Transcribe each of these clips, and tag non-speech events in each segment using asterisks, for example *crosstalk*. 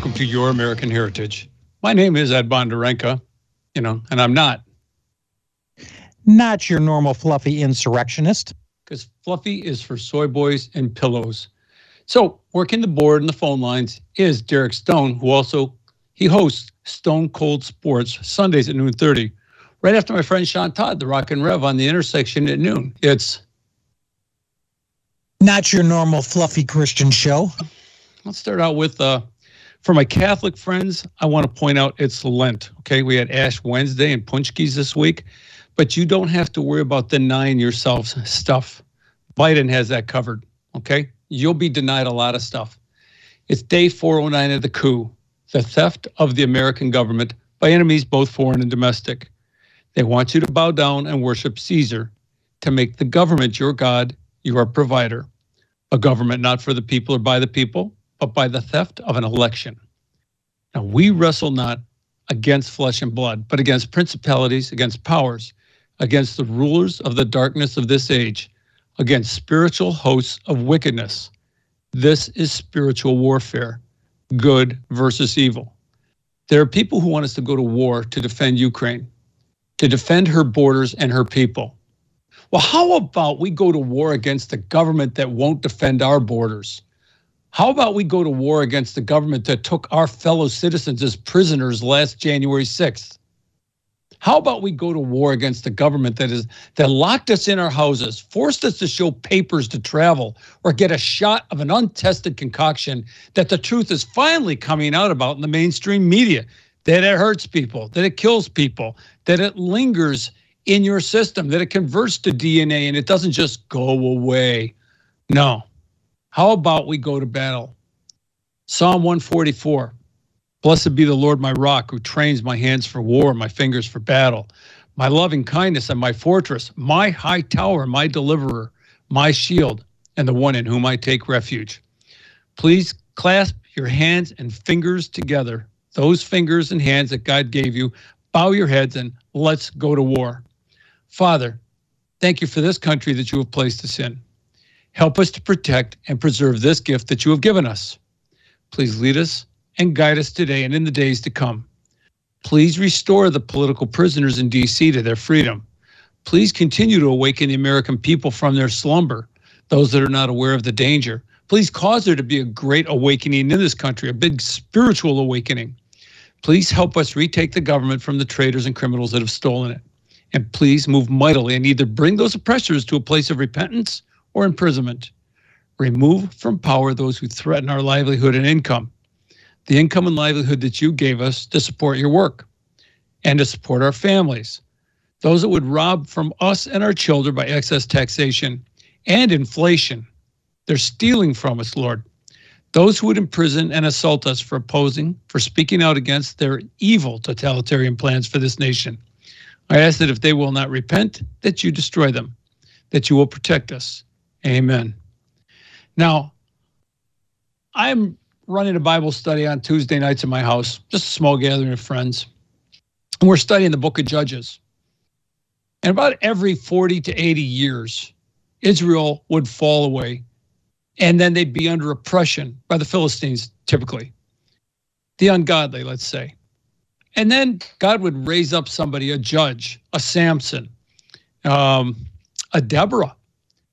welcome to Your American Heritage. My name is Ed Bondarenka, you know, and I'm not, Not your normal fluffy insurrectionist. because Fluffy is for soy boys and pillows. So, working the board and the phone lines is Derek Stone, who also he hosts Stone Cold Sports Sundays at noon 30. Right after my friend Sean Todd, the Rock and Rev on the intersection at noon. It's Not your normal fluffy Christian show. Let's start out with uh, for my Catholic friends, I want to point out it's Lent. Okay, we had Ash Wednesday and Paczkis this week, but you don't have to worry about denying yourself stuff. Biden has that covered. Okay, you'll be denied a lot of stuff. It's day 409 of the coup, the theft of the American government by enemies both foreign and domestic. They want you to bow down and worship Caesar to make the government your God, your provider. A government not for the people or by the people, but by the theft of an election. Now, we wrestle not against flesh and blood, but against principalities, against powers, against the rulers of the darkness of this age, against spiritual hosts of wickedness. This is spiritual warfare, good versus evil. There are people who want us to go to war to defend Ukraine, to defend her borders and her people. Well, how about we go to war against the government that won't defend our borders? How about we go to war against the government that took our fellow citizens as prisoners last January 6th? How about we go to war against the government that is that locked us in our houses, forced us to show papers to travel, or get a shot of an untested concoction that the truth is finally coming out about in the mainstream media? That it hurts people, that it kills people, that it lingers in your system, that it converts to DNA and it doesn't just go away. No. How about we go to battle? Psalm 144 Blessed be the Lord my rock, who trains my hands for war, my fingers for battle. My loving kindness and my fortress, my high tower, my deliverer, my shield, and the one in whom I take refuge. Please clasp your hands and fingers together, those fingers and hands that God gave you. Bow your heads and let's go to war. Father, thank you for this country that you have placed us in. Help us to protect and preserve this gift that you have given us. Please lead us and guide us today and in the days to come. Please restore the political prisoners in D.C. to their freedom. Please continue to awaken the American people from their slumber, those that are not aware of the danger. Please cause there to be a great awakening in this country, a big spiritual awakening. Please help us retake the government from the traitors and criminals that have stolen it. And please move mightily and either bring those oppressors to a place of repentance or imprisonment. Remove from power those who threaten our livelihood and income, the income and livelihood that you gave us to support your work and to support our families. Those that would rob from us and our children by excess taxation and inflation. They're stealing from us, Lord. Those who would imprison and assault us for opposing, for speaking out against their evil totalitarian plans for this nation. I ask that if they will not repent, that you destroy them, that you will protect us. Amen. Now, I'm running a Bible study on Tuesday nights in my house, just a small gathering of friends. And we're studying the book of Judges. And about every 40 to 80 years, Israel would fall away. And then they'd be under oppression by the Philistines, typically, the ungodly, let's say. And then God would raise up somebody, a judge, a Samson, um, a Deborah,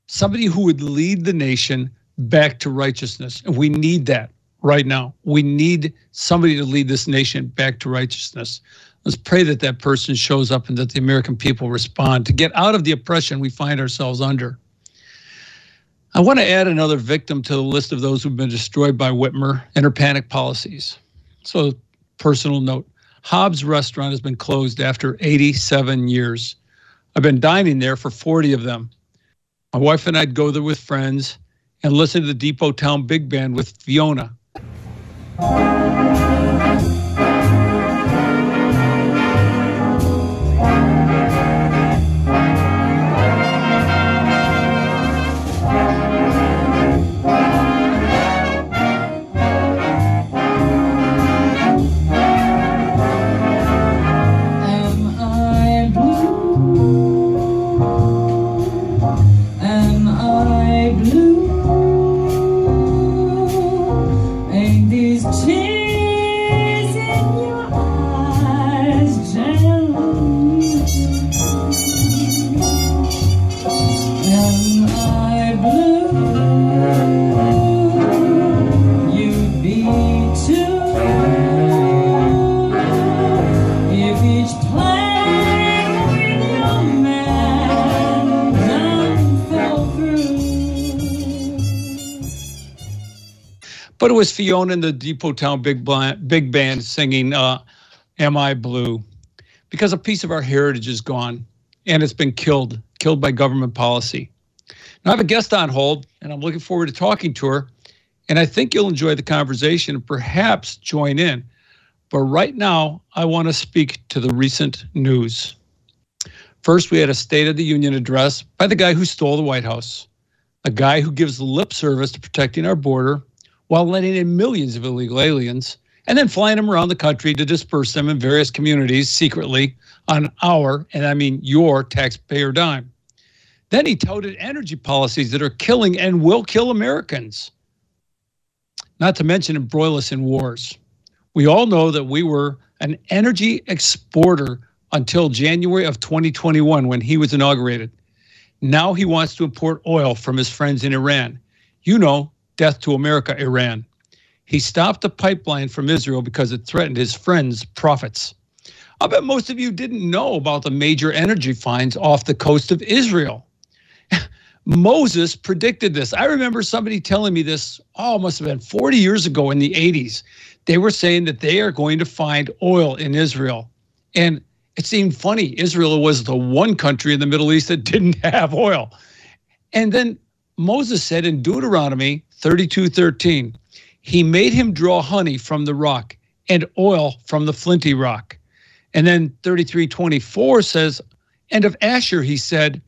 somebody who would lead the nation back to righteousness. And we need that right now. We need somebody to lead this nation back to righteousness. Let's pray that that person shows up and that the American people respond to get out of the oppression we find ourselves under. I want to add another victim to the list of those who've been destroyed by Whitmer and her panic policies. So, personal note Haab's Restaurant has been closed after 87 years. I've been dining there for 40 of them. My wife and I'd go there with friends and listen to the Depot Town Big Band with Fiona. But it was Fiona and the Depot Town Big Band, Big Band singing uh, "Am I Blue," because a piece of our heritage is gone, and it's been killed, killed by government policy. Now I have a guest on hold, and I'm looking forward to talking to her. And I think you'll enjoy the conversation and perhaps join in. But right now, I want to speak to the recent news. First, we had a State of the Union address by the guy who stole the White House, a guy who gives lip service to protecting our border while letting in millions of illegal aliens and then flying them around the country to disperse them in various communities secretly on our, and I mean your taxpayer dime. Then he touted energy policies that are killing and will kill Americans. Not to mention embroil us in wars. We all know that we were an energy exporter until January of 2021 when he was inaugurated. Now he wants to import oil from his friends in Iran. You know, death to America, Iran. He stopped the pipeline from Israel because it threatened his friends' profits. I bet most of you didn't know about the major energy finds off the coast of Israel. *laughs* Moses predicted this. I remember somebody telling me this, oh, must have been 40 years ago in the 80s. They were saying that they are going to find oil in Israel. And it seemed funny. Israel was the one country in the Middle East that *laughs* didn't have oil. And then Moses said in Deuteronomy 32 13, he made him draw honey from the rock and oil from the flinty rock. And then 3324 says, And of Asher he said,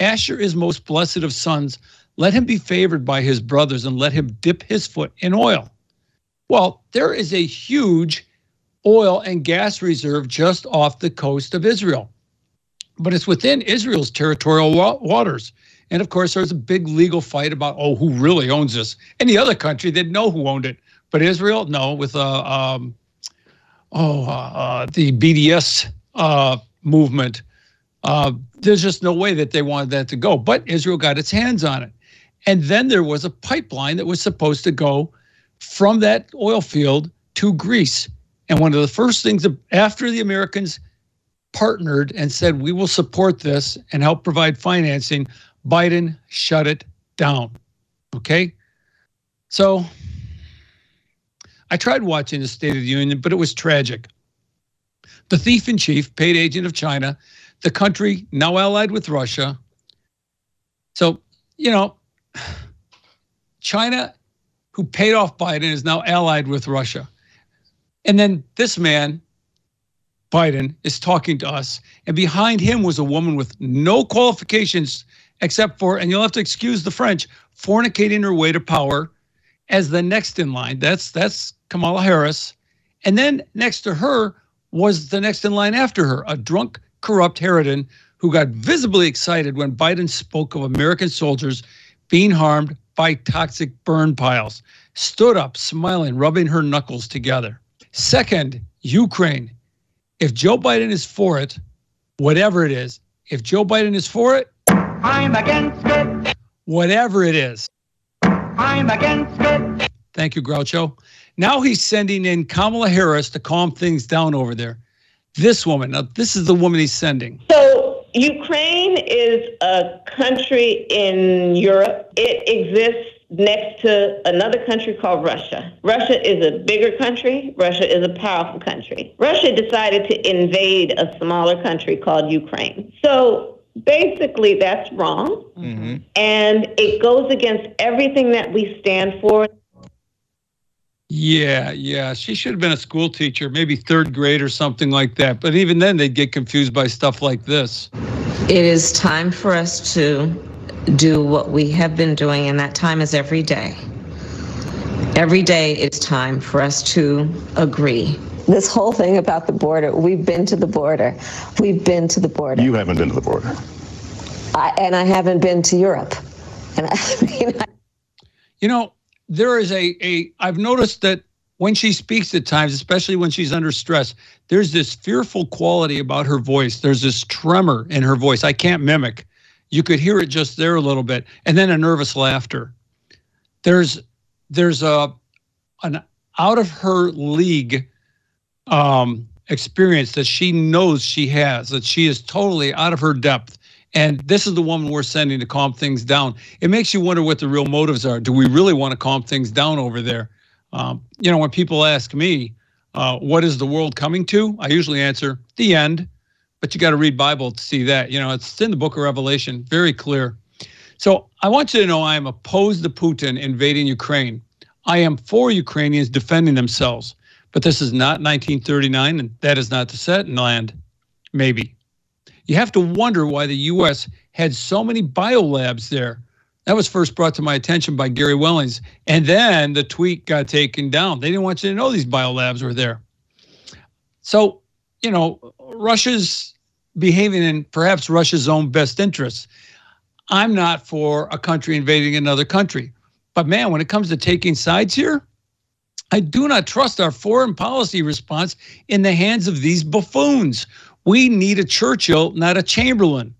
Asher is most blessed of sons. Let him be favored by his brothers and let him dip his foot in oil. Well, there is a huge oil and gas reserve just off the coast of Israel, but it's within Israel's territorial waters. And of course, there's a big legal fight about, oh, who really owns this? Any other country, they'd know who owned it. But Israel, no, with uh, um, oh, uh, uh, the BDS uh, movement, uh, there's just no way that they wanted that to go. But Israel got its hands on it. And then there was a pipeline that was supposed to go from that oil field to Greece. And one of the first things after the Americans partnered and said, we will support this and help provide financing, Biden shut it down. Okay. So I tried watching the State of the Union, but it was tragic. The thief in chief, paid agent of China, the country now allied with Russia. So, you know, China, who paid off Biden, is now allied with Russia. And then this man, Biden, is talking to us. And behind him was a woman with no qualifications except for, and you'll have to excuse the French, fornicating her way to power as the next in line. That's that's Kamala Harris. And then next to her was the next in line after her, a drunk, corrupt Harridan who got visibly excited when Biden spoke of American soldiers being harmed by toxic burn piles, stood up, smiling, rubbing her knuckles together. Second, Ukraine. If Joe Biden is for it, whatever it is, if Joe Biden is for it, I'm against it. whatever it is. I'm against it. Thank you, Groucho. Now he's sending in Kamala Harris to calm things down over there. This woman, now this is the woman he's sending. So Ukraine is a country in Europe. It exists next to another country called Russia. Russia is a bigger country. Russia is a powerful country. Russia decided to invade a smaller country called Ukraine. So basically that's wrong. Mm-hmm. And it goes against everything that we stand for. Yeah, yeah. She should have been a school teacher, maybe third grade or something like that. But even then, they'd get confused by stuff like this. It is time for us to do what we have been doing, and that time is every day. Every day it's time for us to agree. This whole thing about the border, we've been to the border. We've been to the border. You haven't been to the border. I, and I haven't been to Europe. And *laughs* I mean, I, You know, there is a a I've noticed that when she speaks at times, especially when she's under stress, there's this fearful quality about her voice. There's this tremor in her voice. I can't mimic. You could hear it just there a little bit, and then a nervous laughter. There's there's a an out of her league um, experience that she knows she has. That she is totally out of her depth. And this is the woman we're sending to calm things down. It makes you wonder what the real motives are. Do we really want to calm things down over there? Um, you know, when people ask me, uh, what is the world coming to? I usually answer the end, but you got to read Bible to see that. You know, it's in the book of Revelation, very clear. So I want you to know I am opposed to Putin invading Ukraine. I am for Ukrainians defending themselves, but this is not 1939, and that is not the Sudetenland. Maybe. You have to wonder why the U.S. had so many biolabs there. That was first brought to my attention by Gary Wellings. And then the tweet got taken down. They didn't want you to know these biolabs were there. So, you know, Russia's behaving in perhaps Russia's own best interests. I'm not for a country invading another country. But man, when it comes to taking sides here, I do not trust our foreign policy response in the hands of these buffoons. We need a Churchill, not a Chamberlain.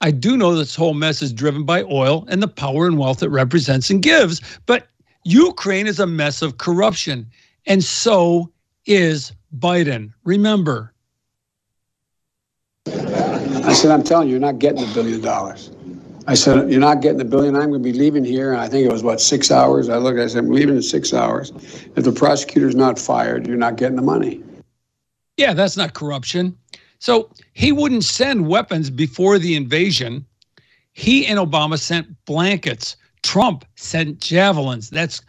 I do know this whole mess is driven by oil and the power and wealth it represents and gives, but Ukraine is a mess of corruption, and so is Biden. Remember. I said, I'm telling you, you're not getting a billion dollars. I said, You're not getting the billion. I'm going to be leaving here. And I think it was, what, six hours? I looked, I said, I'm leaving in six hours. If the prosecutor's not fired, you're not getting the money. Yeah, that's not corruption. So he wouldn't send weapons before the invasion. He and Obama sent blankets. Trump sent javelins. That's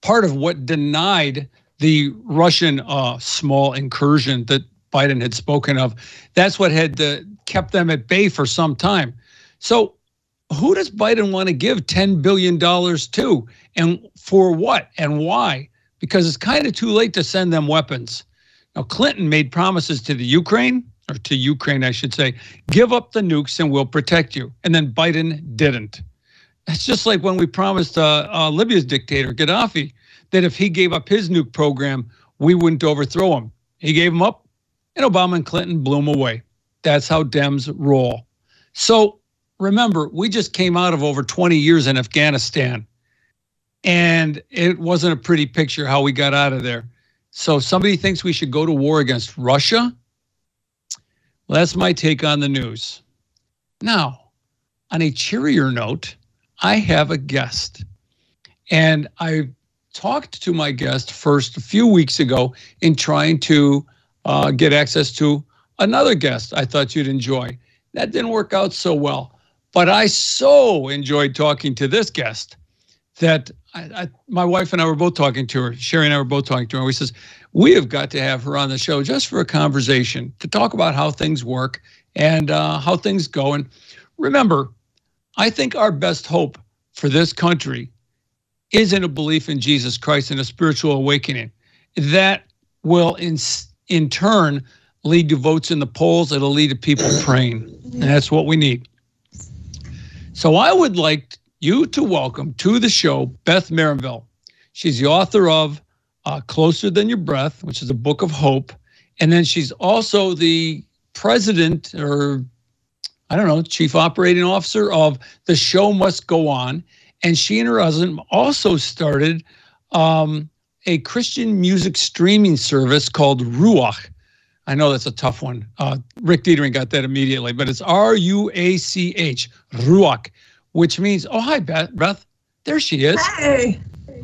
part of what denied the Russian uh, small incursion that Biden had spoken of. That's what had uh, kept them at bay for some time. So who does Biden want to give $10 billion to? And for what and why? Because it's kind of too late to send them weapons. Now, Clinton made promises to the Ukraine, or to Ukraine, I should say, give up the nukes and we'll protect you. And then Biden didn't. It's just like when we promised uh, uh, Libya's dictator, Gaddafi, that if he gave up his nuke program, we wouldn't overthrow him. He gave him up, and Obama and Clinton blew him away. That's how Dems roll. So remember, we just came out of over 20 years in Afghanistan, and it wasn't a pretty picture how we got out of there. So somebody thinks we should go to war against Russia? Well, that's my take on the news. Now, on a cheerier note, I have a guest. And I talked to my guest first a few weeks ago in trying to uh, get access to another guest I thought you'd enjoy. That didn't work out so well. But I so enjoyed talking to this guest that I, I, my wife and I were both talking to her. Sherry and I were both talking to her. We says we have got to have her on the show just for a conversation to talk about how things work and uh, how things go. And remember, I think our best hope for this country is in a belief in Jesus Christ and a spiritual awakening. That will in in turn lead to votes in the polls. It'll lead to people praying, and that's what we need. So I would like you to welcome to the show Beth Marinville. She's the author of uh, Closer Than Your Breath, which is a book of hope. And then she's also the president or I don't know, chief operating officer of The Show Must Go On. And she and her husband also started um, a Christian music streaming service called Ruach. I know that's a tough one. Uh, Rick Dietering got that immediately, but it's R U A C H, Ruach, which means, oh, hi, Beth. Beth. There she is. Hey.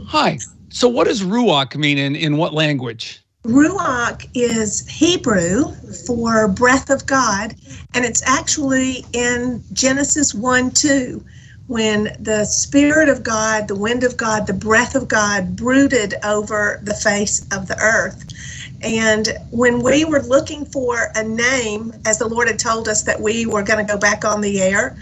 Hi. So, what does Ruach mean in, in what language? Ruach is Hebrew for breath of God, and it's actually in Genesis 1 2 when the Spirit of God, the wind of God, the breath of God brooded over the face of the earth. And when we were looking for a name, as the Lord had told us that we were going to go back on the air,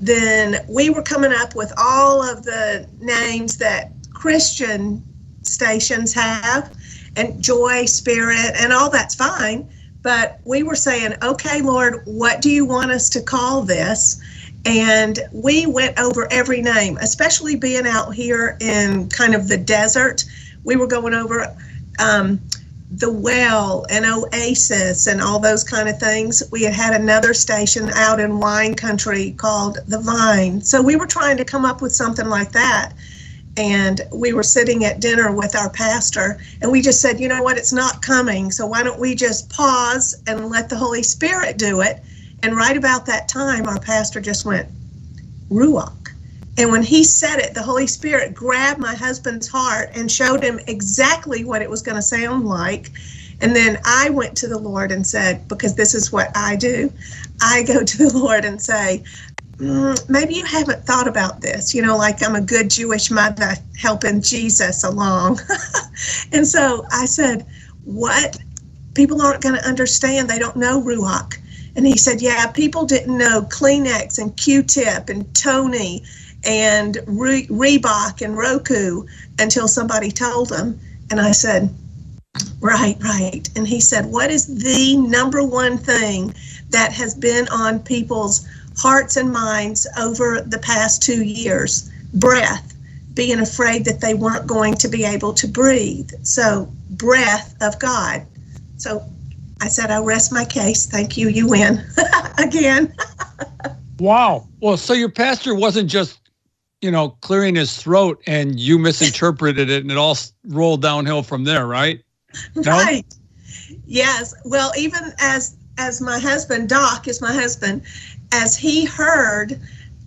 then we were coming up with all of the names that Christian stations have, and Joy, Spirit, and all that's fine. But we were saying, okay, Lord, what do you want us to call this? And we went over every name, especially being out here in kind of the desert. We were going over um, the well and oasis and all those kind of things. We had had another station out in wine country called the vine. So we were trying to come up with something like that. And we were sitting at dinner with our pastor and we just said you know what? It's not coming. So why don't we just pause and let the holy spirit do it? And right about that time our pastor just went ruach And when he said it, the Holy Spirit grabbed my husband's heart and showed him exactly what it was going to sound like. And then I went to the Lord and said, because this is what I do, I go to the Lord and say, mm, maybe you haven't thought about this, you know, like I'm a good Jewish mother helping Jesus along. *laughs* and so I said, what? People aren't going to understand. They don't know Ruach. And he said, yeah, people didn't know Kleenex and Q-tip and Tony and Re- Reebok and Roku until somebody told them. And I said, right, right. And he said, what is the number one thing that has been on people's hearts and minds over the past two years? Breath, being afraid that they weren't going to be able to breathe. So, breath of God. So, I said, I rest my case. Thank you. You win *laughs* again. *laughs* wow. Well, so your pastor wasn't just you know, clearing his throat and you misinterpreted it and it all rolled downhill from there, right? *laughs* No? Right. Yes. Well, even as as my husband, Doc is my husband, as he heard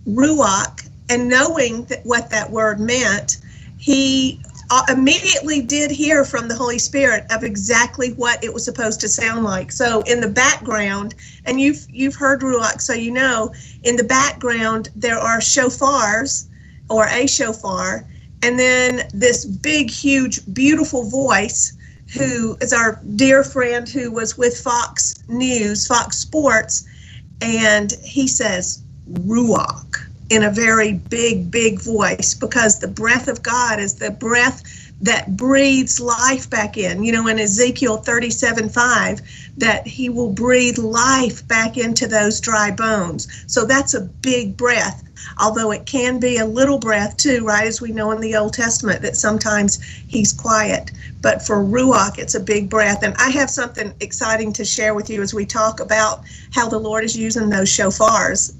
ruach and knowing that what that word meant, he uh, immediately did hear from the Holy Spirit of exactly what it was supposed to sound like. So in the background, and you've you've heard ruach, so you know in the background there are shofars or a shofar, and then this big, huge, beautiful voice who is our dear friend who was with Fox News, Fox Sports, and he says, Ruach in a very big, big voice because the breath of God is the breath that breathes life back in. You know, in Ezekiel 37 5, that he will breathe life back into those dry bones. So that's a big breath although it can be a little breath too, right? As we know in the Old Testament, that sometimes he's quiet. But for Ruach, it's a big breath. And I have something exciting to share with you as we talk about how the Lord is using those shofars.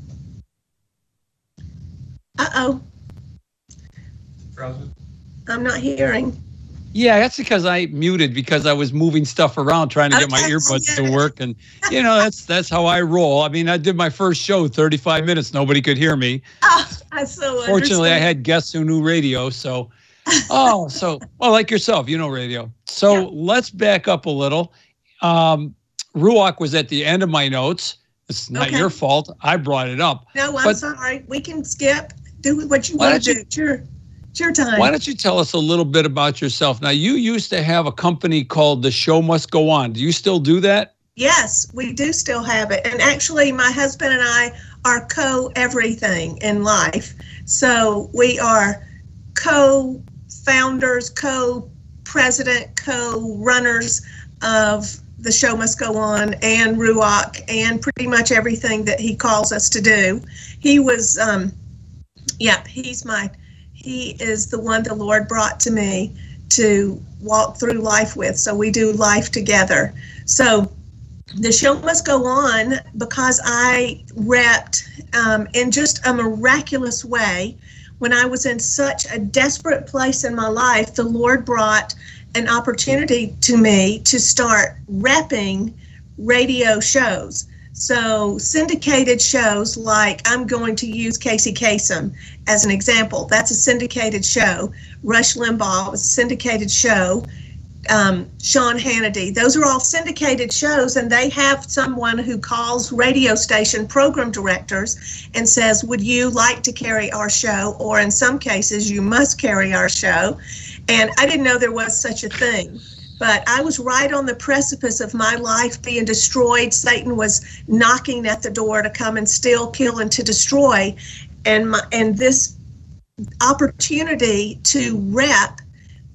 Uh oh. I'm not hearing. Yeah, that's because I muted because I was moving stuff around trying to get my earbuds to work, and you know that's that's how I roll. I mean, I did my first show 35 minutes, nobody could hear me. *laughs* Oh, I so Fortunately, I had guests who knew radio, so *laughs* oh, so well, like yourself, you know radio. So yeah. let's back up a little. Um, Ruach was at the end of my notes. It's not okay. your fault. I brought it up. No, I'm but, sorry. We can skip. Do what you want to do. Sure. It's your time. Why don't you tell us a little bit about yourself? Now, you used to have a company called The Show Must Go On. Do you still do that? Yes, we do still have it. And actually, my husband and I are co everything in life. So we are co founders, co president, co runners of the show must go on and Ruach and pretty much everything that he calls us to do. He was, um, yeah, he's my he is the one the Lord brought to me to walk through life with. So we do life together. So the show must go on because I repped um, in just a miraculous way. When I was in such a desperate place in my life, the Lord brought an opportunity to me to start repping radio shows. So, syndicated shows like I'm going to use Casey Kasem as an example. That's a syndicated show. Rush Limbaugh was a syndicated show. Um, Sean Hannity. Those are all syndicated shows, and they have someone who calls radio station program directors and says, Would you like to carry our show? Or in some cases, you must carry our show. And I didn't know there was such a thing but I was right on the precipice of my life being destroyed. Satan was knocking at the door to come and steal, kill, and to destroy. And my, and this opportunity to rep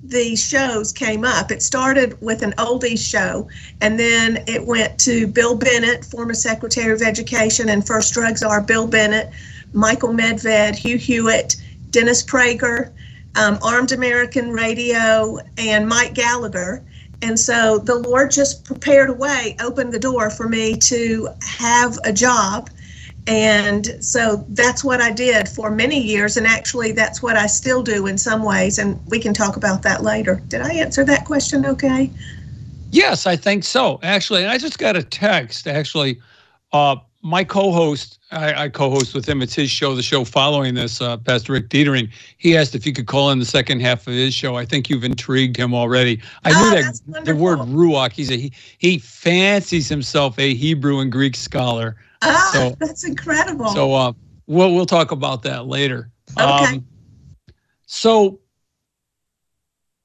these shows came up. It started with an oldies show, and then it went to Bill Bennett, former Secretary of Education and first drug czar Bill Bennett, Michael Medved, Hugh Hewitt, Dennis Prager, um, Armed American Radio, and Mike Gallagher. And so the Lord just prepared a way, opened the door for me to have a job. And so that's what I did for many years. And actually, that's what I still do in some ways. And we can talk about that later. Did I answer that question okay? Yes, I think so. Actually, I just got a text. Actually, uh, my co-host, I, I, co-host with him. It's his show, the show following this. Uh, Pastor Rick Dietering. He asked if you could call in the second half of his show. I think you've intrigued him already. I oh, knew that the word ruach. He's a he, he fancies himself a Hebrew and Greek scholar. Ah, so, that's incredible. So uh, we'll we'll talk about that later. Okay. Um, so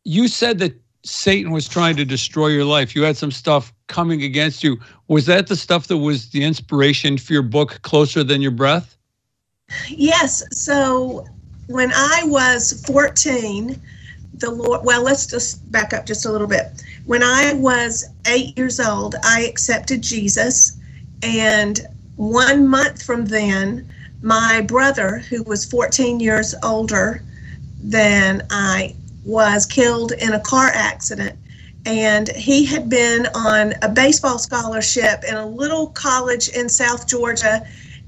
you said that Satan was trying to destroy your life. You had some stuff coming against you. Was that the stuff that was the inspiration for your book, Closer Than Your Breath? Yes. So when I was 14, the Lord, well, let's just back up just a little bit. When I was eight years old, I accepted Jesus. And one month from then, my brother, who was 14 years older than I, was killed in a car accident. And he had been on a baseball scholarship in a little college in South Georgia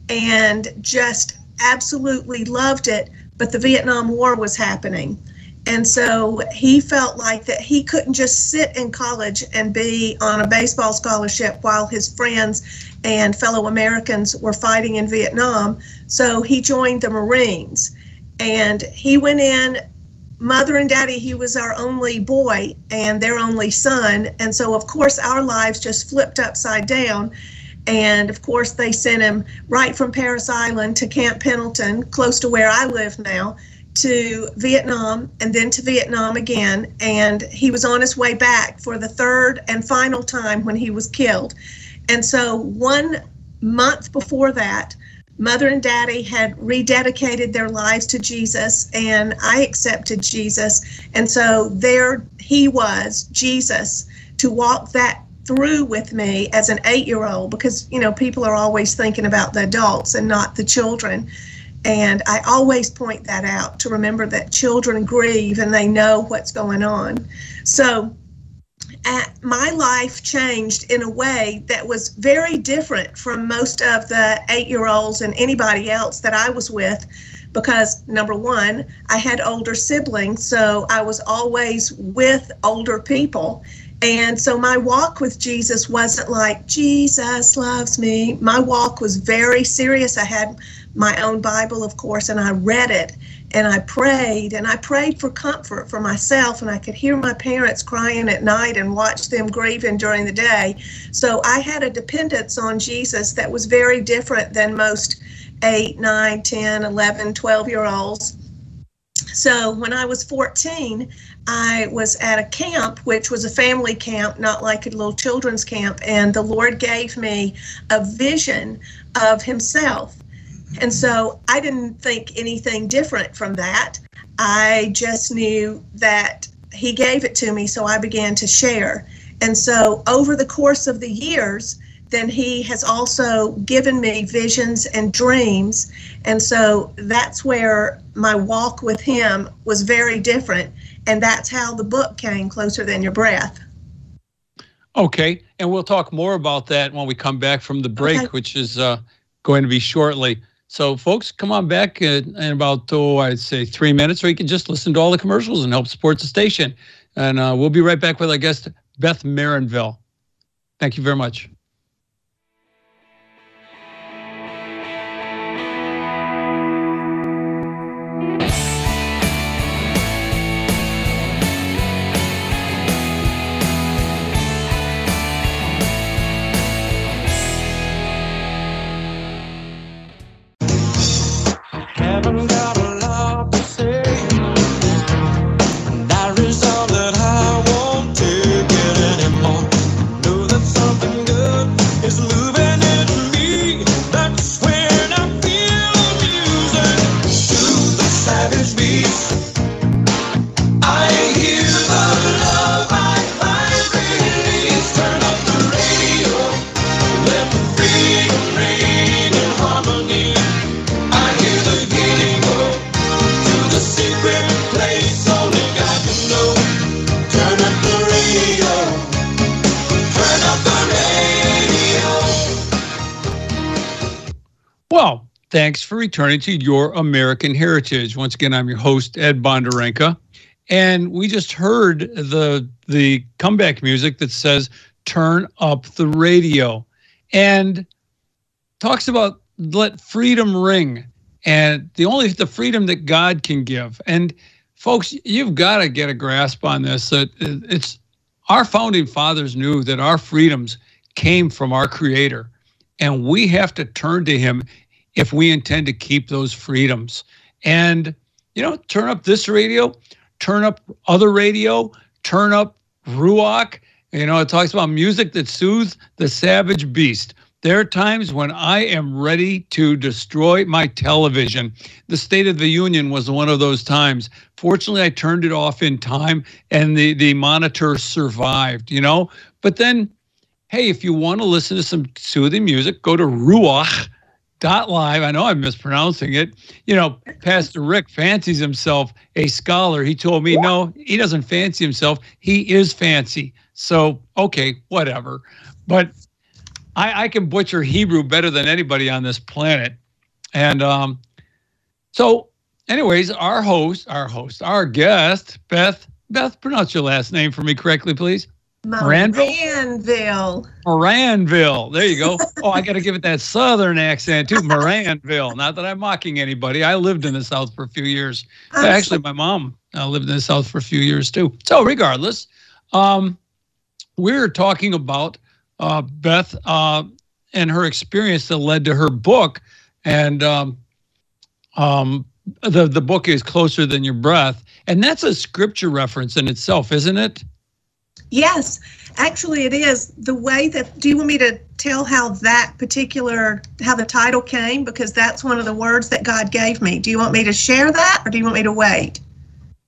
and just absolutely loved it. But the Vietnam War was happening. And so he felt like that he couldn't just sit in college and be on a baseball scholarship while his friends and fellow Americans were fighting in Vietnam. So he joined the Marines. And he went in mother and daddy, he was our only boy and their only son. And so, of course, our lives just flipped upside down. And of course, they sent him right from Parris Island to Camp Pendleton, close to where I live now, to Vietnam and then to Vietnam again. And he was on his way back for the third and final time when he was killed. And so, one month before that, mother and daddy had rededicated their lives to Jesus and I accepted Jesus. And so there he was, Jesus, to walk that through with me as an eight year old because, you know, people are always thinking about the adults and not the children. And I always point that out to remember that children grieve and they know what's going on. So my life changed in a way that was very different from most of the eight year olds and anybody else that I was with because number one, I had older siblings, so I was always with older people. And so my walk with Jesus wasn't like, Jesus loves me. My walk was very serious. I had my own Bible, of course, and I read it and I prayed and I prayed for comfort for myself and I could hear my parents crying at night and watch them grieving during the day. So I had a dependence on Jesus that was very different than most 8, 9, 10, 11, 12 year olds. So when I was 14, I was at a camp, which was a family camp, not like a little children's camp, and the Lord gave me a vision of Himself and so I didn't think anything different from that. I just knew that he gave it to me, so I began to share. And so over the course of the years, then he has also given me visions and dreams. And so that's where my walk with him was very different. And that's how the book came closer than your breath. Okay. And we'll talk more about that when we come back from the break, okay. which is uh, going to be shortly. So, folks, come on back in, in about, oh, I'd say three minutes, or you can just listen to all the commercials and help support the station. And uh, we'll be right back with our guest, Beth Marinville. Thank you very much. haven't Thanks for returning to Your American Heritage. Once again, I'm your host, Ed Bondarenka. And we just heard the the comeback music that says turn up the radio. And talks about let freedom ring and the only the freedom that God can give. And folks, you've got to get a grasp on this that it's our founding fathers knew that our freedoms came from our creator and we have to turn to him if we intend to keep those freedoms. And you know, turn up this radio, turn up other radio, turn up Ruach. You know, it talks about music that soothes the savage beast. There are times when I am ready to destroy my television. The State of the Union was one of those times. Fortunately, I turned it off in time and the, the monitor survived, you know? But then, hey, if you want to listen to some soothing music, go to Ruach dot live. I know I'm mispronouncing it. You know, Pastor Rick fancies himself a scholar. He told me no, he doesn't fancy himself. He is fancy. So okay, whatever. But I, I can butcher Hebrew better than anybody on this planet. And um, so, anyways, our host, our host, our guest, Beth. Beth, pronounce your last name for me correctly, please. Moranville. Moranville. Moranville. There you go. *laughs* oh, I got to give it that southern accent too. Moranville. Not that I'm mocking anybody. I lived in the South for a few years. Actually, my mom uh, lived in the South for a few years too. So, regardless, um, we're talking about uh, Beth uh, and her experience that led to her book. And um, um, the the book is closer than your breath, and that's a scripture reference in itself, isn't it? Yes, actually, it is. The way that do you want me to tell how that particular how the title came because that's one of the words that God gave me. Do you want me to share that, or do you want me to wait?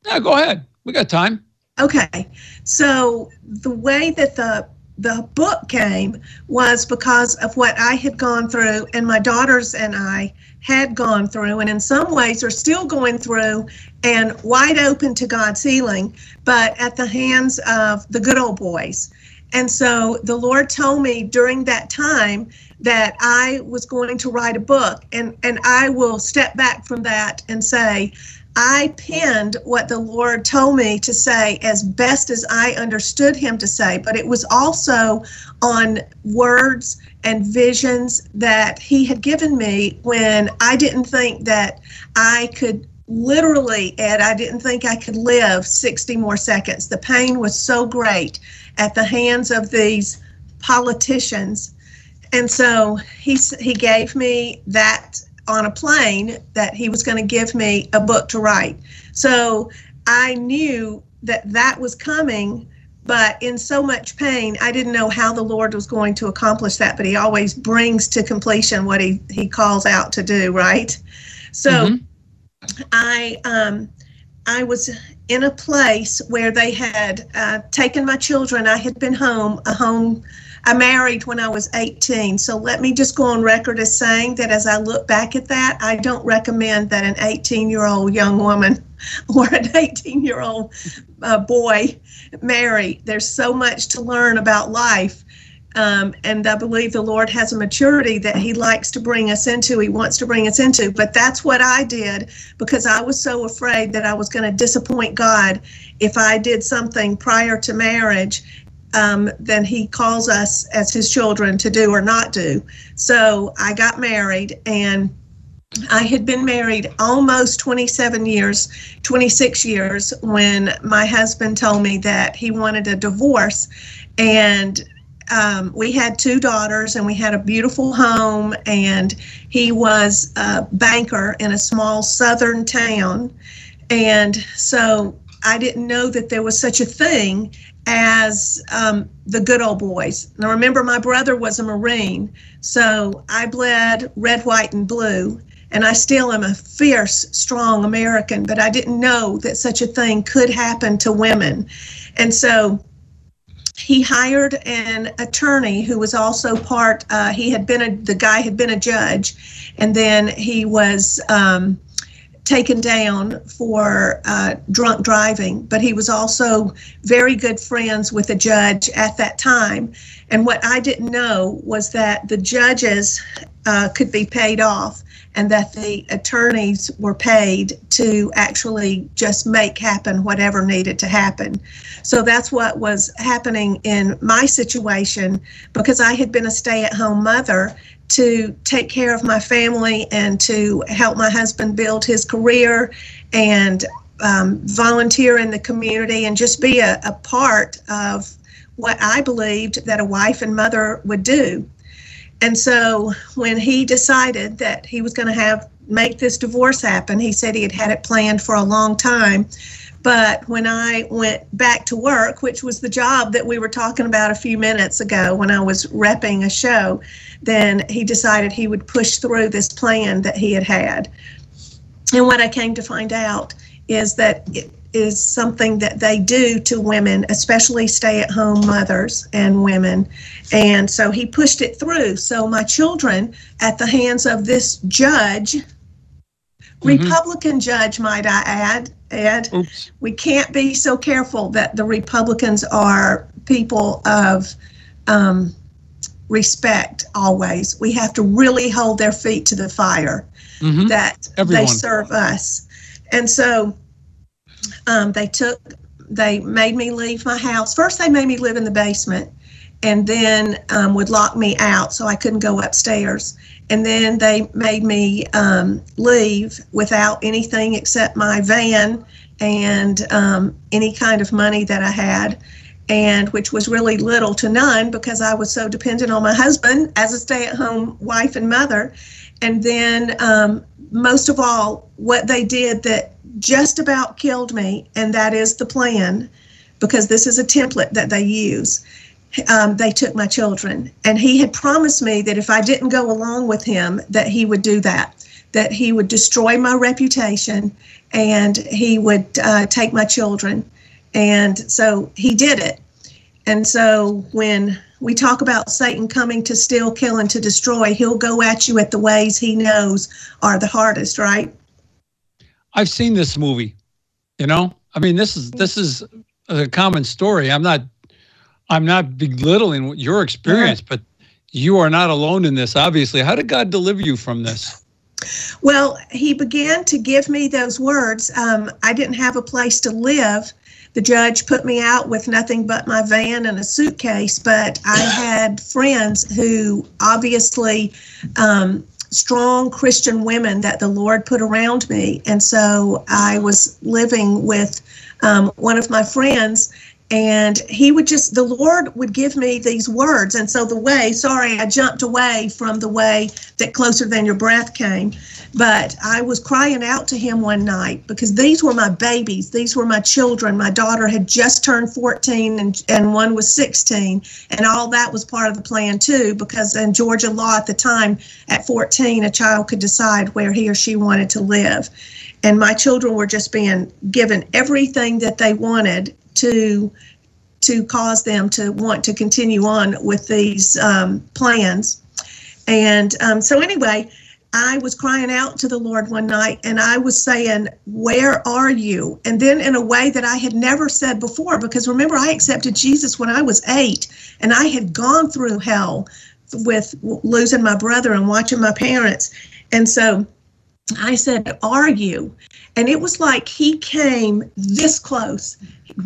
Yeah, go ahead. We got time. Okay, so the way that the the book came was because of what I had gone through, and my daughters and I had gone through, and in some ways are still going through, and wide open to God's healing, but at the hands of the good old boys. And so the Lord told me during that time that I was going to write a book, and, and I will step back from that and say, I penned what the Lord told me to say as best as I understood Him to say, but it was also on words and visions that He had given me when I didn't think that I could literally, Ed, I didn't think I could live 60 more seconds. The pain was so great at the hands of these politicians. And so he, he gave me that on a plane that he was going to give me a book to write. So I knew that that was coming, but in so much pain, I didn't know how the Lord was going to accomplish that. But He always brings to completion what He He calls out to do, right? So mm-hmm. I um, I was in a place where they had uh, taken my children. I had been home, a home I married when I was 18. So let me just go on record as saying that as I look back at that, I don't recommend that an 18 year old young woman *laughs* or an 18 year old uh, boy marry. There's so much to learn about life. Um, and I believe the Lord has a maturity that He likes to bring us into, He wants to bring us into. But that's what I did because I was so afraid that I was going to disappoint God if I did something prior to marriage um, than he calls us as his children to do or not do. So I got married and I had been married almost 27 years, 26 years, when my husband told me that he wanted a divorce. And um, we had two daughters and we had a beautiful home. And he was a banker in a small southern town. And so I didn't know that there was such a thing as um, the good old boys. Now, remember, my brother was a Marine, so I bled red, white, and blue, and I still am a fierce, strong American, but I didn't know that such a thing could happen to women. And so he hired an attorney who was also part, uh, he had been a, the guy had been a judge, and then he was. Um, taken down for uh, drunk driving, but he was also very good friends with a judge at that time. And what I didn't know was that the judges uh, could be paid off and that the attorneys were paid to actually just make happen whatever needed to happen. So that's what was happening in my situation because I had been a stay at home mother to take care of my family and to help my husband build his career and um, volunteer in the community and just be a, a part of what I believed that a wife and mother would do. And so when he decided that he was going to have make this divorce happen, he said he had had it planned for a long time. But when I went back to work, which was the job that we were talking about a few minutes ago when I was repping a show, then he decided he would push through this plan that he had had. And what I came to find out is that it is something that they do to women, especially stay at home mothers and women. And so he pushed it through. So my children, at the hands of this judge, Republican judge, might I add, Ed, Oops. we can't be so careful that the Republicans are people of um, respect always. We have to really hold their feet to the fire Mhm. that Everyone. they serve us. And so um, they took, they made me leave my house. First, they made me live in the basement and then um, would lock me out so I couldn't go upstairs. And then they made me um, leave without anything except my van and um, any kind of money that I had, and which was really little to none because I was so dependent on my husband as a stay at home wife and mother. And then, um, most of all, what they did that just about killed me, and that is the plan, because this is a template that they use. Um, they took my children, and he had promised me that if I didn't go along with him, that he would do that, that he would destroy my reputation, and he would uh, take my children. And so he did it. And so when we talk about Satan coming to steal, kill, and to destroy, he'll go at you at the ways he knows are the hardest, right? I've seen this movie. You know, I mean, this is this is a common story. I'm not, I'm not belittling your experience, but you are not alone in this. Obviously, how did God deliver you from this? Well, he began to give me those words. Um, I didn't have a place to live. The judge put me out with nothing but my van and a suitcase, but I *coughs* had friends who obviously um, strong Christian women that the Lord put around me. And so I was living with um, one of my friends, and he would just, the Lord would give me these words. And so the way, sorry, I jumped away from the way that closer than your breath came. But I was crying out to him one night because these were my babies. These were my children. My daughter had just turned 14 and, and one was 16. And all that was part of the plan, too, because in Georgia law at the time, at 14, a child could decide where he or she wanted to live. And my children were just being given everything that they wanted to to cause them to want to continue on with these um, plans. And um, so, anyway, I was crying out to the Lord one night and I was saying, Where are you? And then in a way that I had never said before, because remember, I accepted Jesus when I was eight and I had gone through hell with losing my brother and watching my parents. And so I said, Are you? And it was like he came this close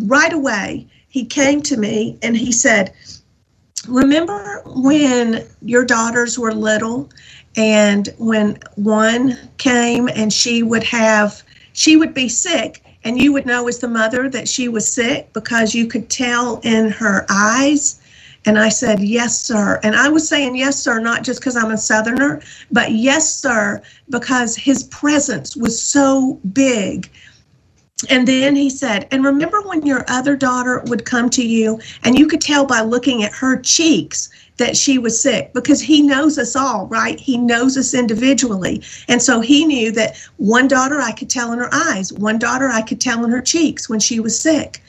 right away. He came to me and he said, Remember when your daughters were little and when one came and she would have, she would be sick and you would know as the mother that she was sick because you could tell in her eyes. And I said, Yes, sir. And I was saying, Yes, sir, not just because I'm a Southerner, but yes, sir, because his presence was so big. And then he said, And remember when your other daughter would come to you and you could tell by looking at her cheeks that she was sick because he knows us all, right? He knows us individually. And so he knew that one daughter I could tell in her eyes, one daughter I could tell in her cheeks when she was sick.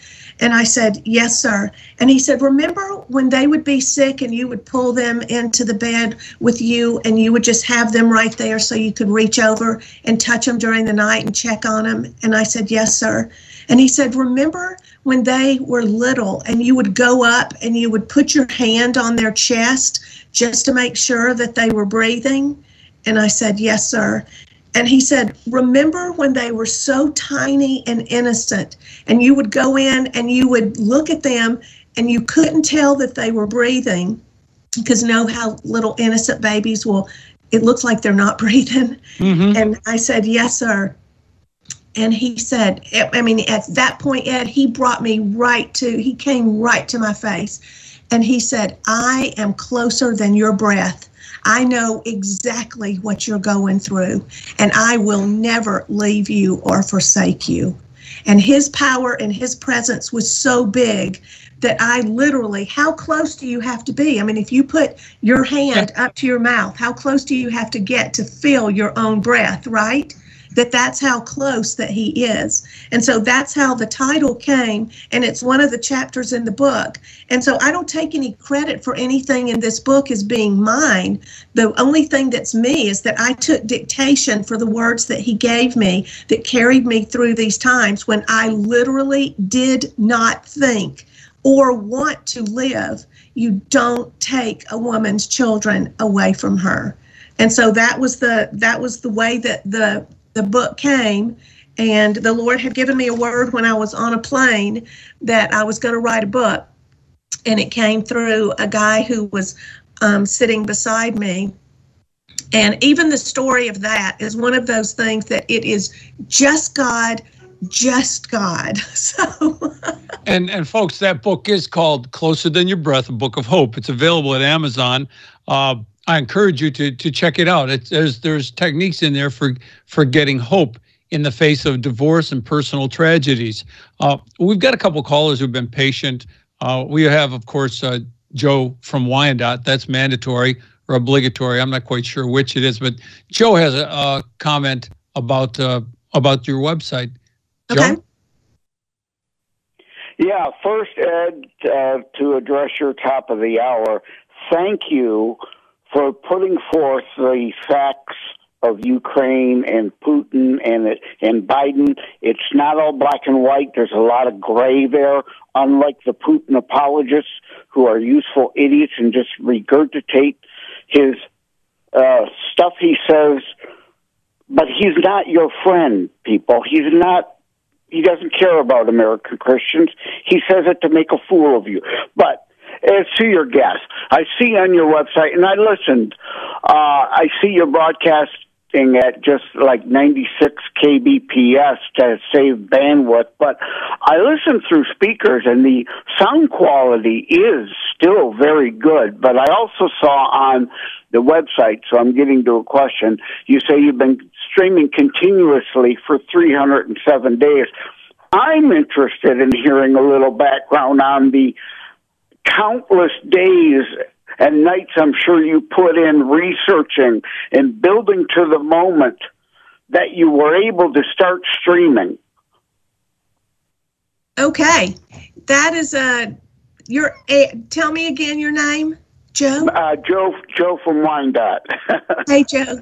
And I said, Yes, sir. And he said, Remember when they would be sick and you would pull them into the bed with you and you would just have them right there so you could reach over and touch them during the night and check on them? And I said, Yes, sir. And he said, Remember when they were little and you would go up and you would put your hand on their chest just to make sure that they were breathing? And I said, Yes, sir. And he said, Remember when they were so tiny and innocent, and you would go in and you would look at them and you couldn't tell that they were breathing. because know how little innocent babies will, it looks like they're not *laughs* breathing. Mhm. And I said, Yes, sir. And he said, I mean, at that point, Ed, he brought me right to, he came right to my face. And he said, I am closer than your breath. I know exactly what you're going through, and I will never leave you or forsake you. And his power and his presence was so big that I literally, how close do you have to be? I mean, if you put your hand up to your mouth, how close do you have to get to feel your own breath, right? That that's how close that he is. And so that's how the title came. And it's one of the chapters in the book. And so I don't take any credit for anything in this book as being mine. The only thing that's me is that I took dictation for the words that he gave me that carried me through these times when I literally did not think or want to live. You don't take a woman's children away from her. And so that was the that was the way that the the book came and the Lord had given me a word when I was on a plane that I was going to write a book and it came through a guy who was um, sitting beside me and even the story of that is one of those things that it is just God, just God. *laughs* So, *laughs* And and folks, that book is called Closer Than Your Breath, a book of hope. It's available at Amazon. Uh, I encourage you to to check it out. It's, there's there's techniques in there for for getting hope in the face of divorce and personal tragedies. Uh, we've got a couple callers who've been patient. Uh, we have, of course, uh, Joe from Wyandotte. That's mandatory or obligatory. I'm not quite sure which it is, but Joe has a, a comment about uh, about your website. Joe? okay. Yeah, first, Ed, uh, to address your top of the hour, thank you for putting forth the facts of Ukraine and Putin and and Biden. It's not all black and white. There's a lot of gray there. Unlike the Putin apologists who are useful idiots and just regurgitate his uh, stuff he says. But he's not your friend, people. He's not he doesn't care about American Christians. He says it to make a fool of you. But as to your guest, I see on your website, and I listened. Uh, I see you're broadcasting at just like 96 kbps to save bandwidth. But I listened through speakers, and the sound quality is still very good. But I also saw on the website, so I'm getting to a question. You say you've been streaming continuously for 307 days. I'm interested in hearing a little background on the countless days and nights I'm sure you put in researching and building to the moment that you were able to start streaming. Okay. That is a, your, a, tell me again your name, Joe? Uh, Joe, Joe from Wyandotte. *laughs* Hey, Joe.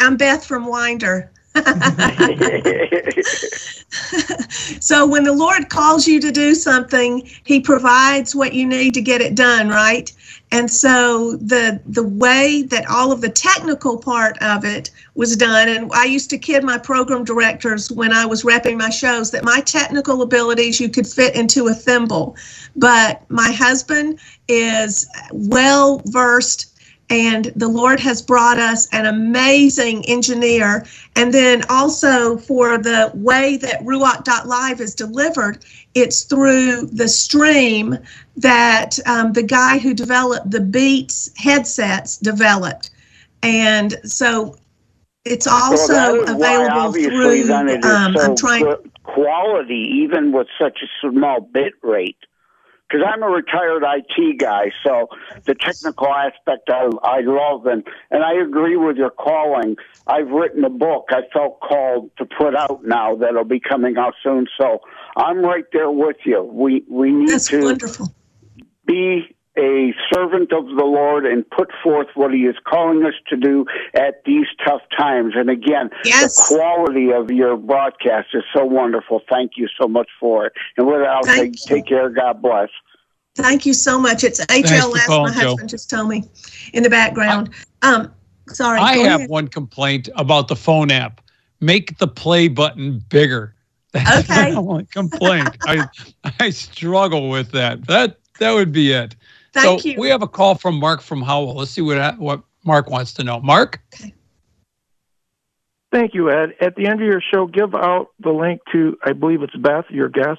I'm Beth from Winder. *laughs* so when the Lord calls you to do something, He provides what you need to get it done, right? And so the the way that all of the technical part of it was done, and I used to kid my program directors when I was repping my shows that my technical abilities you could fit into a thimble, but my husband is well versed and the Lord has brought us an amazing engineer. And then also for the way that Ruach.live is delivered, it's through the stream that um, the guy who developed the Beats headsets developed. And so it's also well, that is why available through. then it is Um, so I'm trying. quality, even with such a small bit rate. Because I'm a retired IT guy, so the technical aspect I, I love, and and I agree with your calling. I've written a book I felt called to put out now that'll be coming out soon. So I'm right there with you. We we need That's to wonderful. be a servant of the Lord and put forth what He is calling us to do at these tough times. And again, Yes. the quality of your broadcast is so wonderful. Thank you so much for it. And with that, I'll take, take care. God bless. Thank you so much. It's for HLS. calling, My Joe. husband just told me in the background. Um, sorry. I have ahead. one complaint about the phone app. Make the play button bigger. *laughs* That's Okay. my only complaint. I I struggle with that. That that would be it. Thank so you. we have a call from Mark from Howell. Let's see what what Mark wants to know. Mark. Thank you, Ed. At the end of your show, give out the link to, I believe it's Beth, your guest,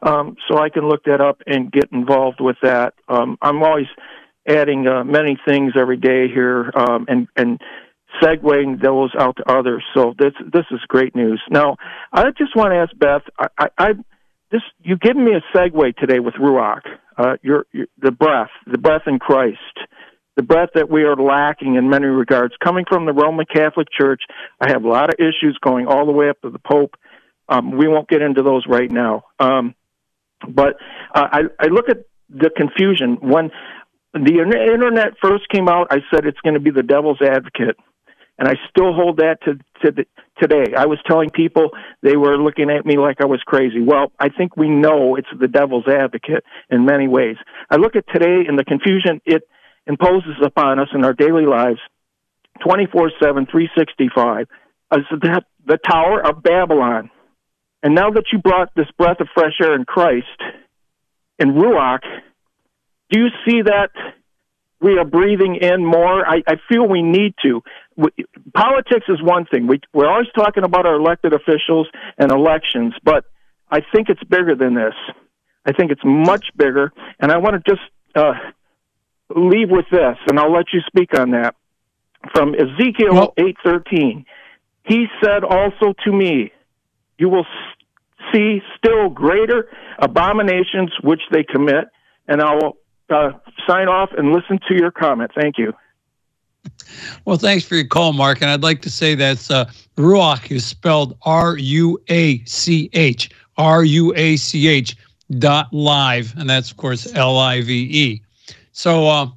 um, so I can look that up and get involved with that. Um, I'm always adding uh, many things every day here um, and, and segueing those out to others. So this this is great news. Now, I just want to ask Beth. I, I, I this you given me a segue today with Ruach, uh, your, your the breath, the breath in Christ the breath that we are lacking in many regards. Coming from the Roman Catholic Church, I have a lot of issues going all the way up to the Pope. Um, we won't get into those right now. Um, but uh, I, I look at the confusion. When the internet first came out, I said it's going to be the devil's advocate. And I still hold that to, to the, today. I was telling people they were looking at me like I was crazy. Well, I think we know it's the devil's advocate in many ways. I look at today and the confusion it imposes upon us in our daily lives 24 7, 365 as the, the Tower of Babylon. And now that you brought this breath of fresh air in Christ, in Ruach, do you see that we are breathing in more? I, I feel we need to. We, politics is one thing. We, we're always talking about our elected officials and elections, but I think it's bigger than this. I think it's much bigger. And I want to just uh, leave with this, and I'll let you speak on that. From Ezekiel Well- eight thirteen, he said also to me, "You will see still greater abominations which they commit." And I will uh, sign off and listen to your comment. Thank you. Well, thanks for your call, Mark. And I'd like to say that's uh, Ruach is spelled R U A C H, R U A C H dot live. And that's, of course, L I V E. So, uh,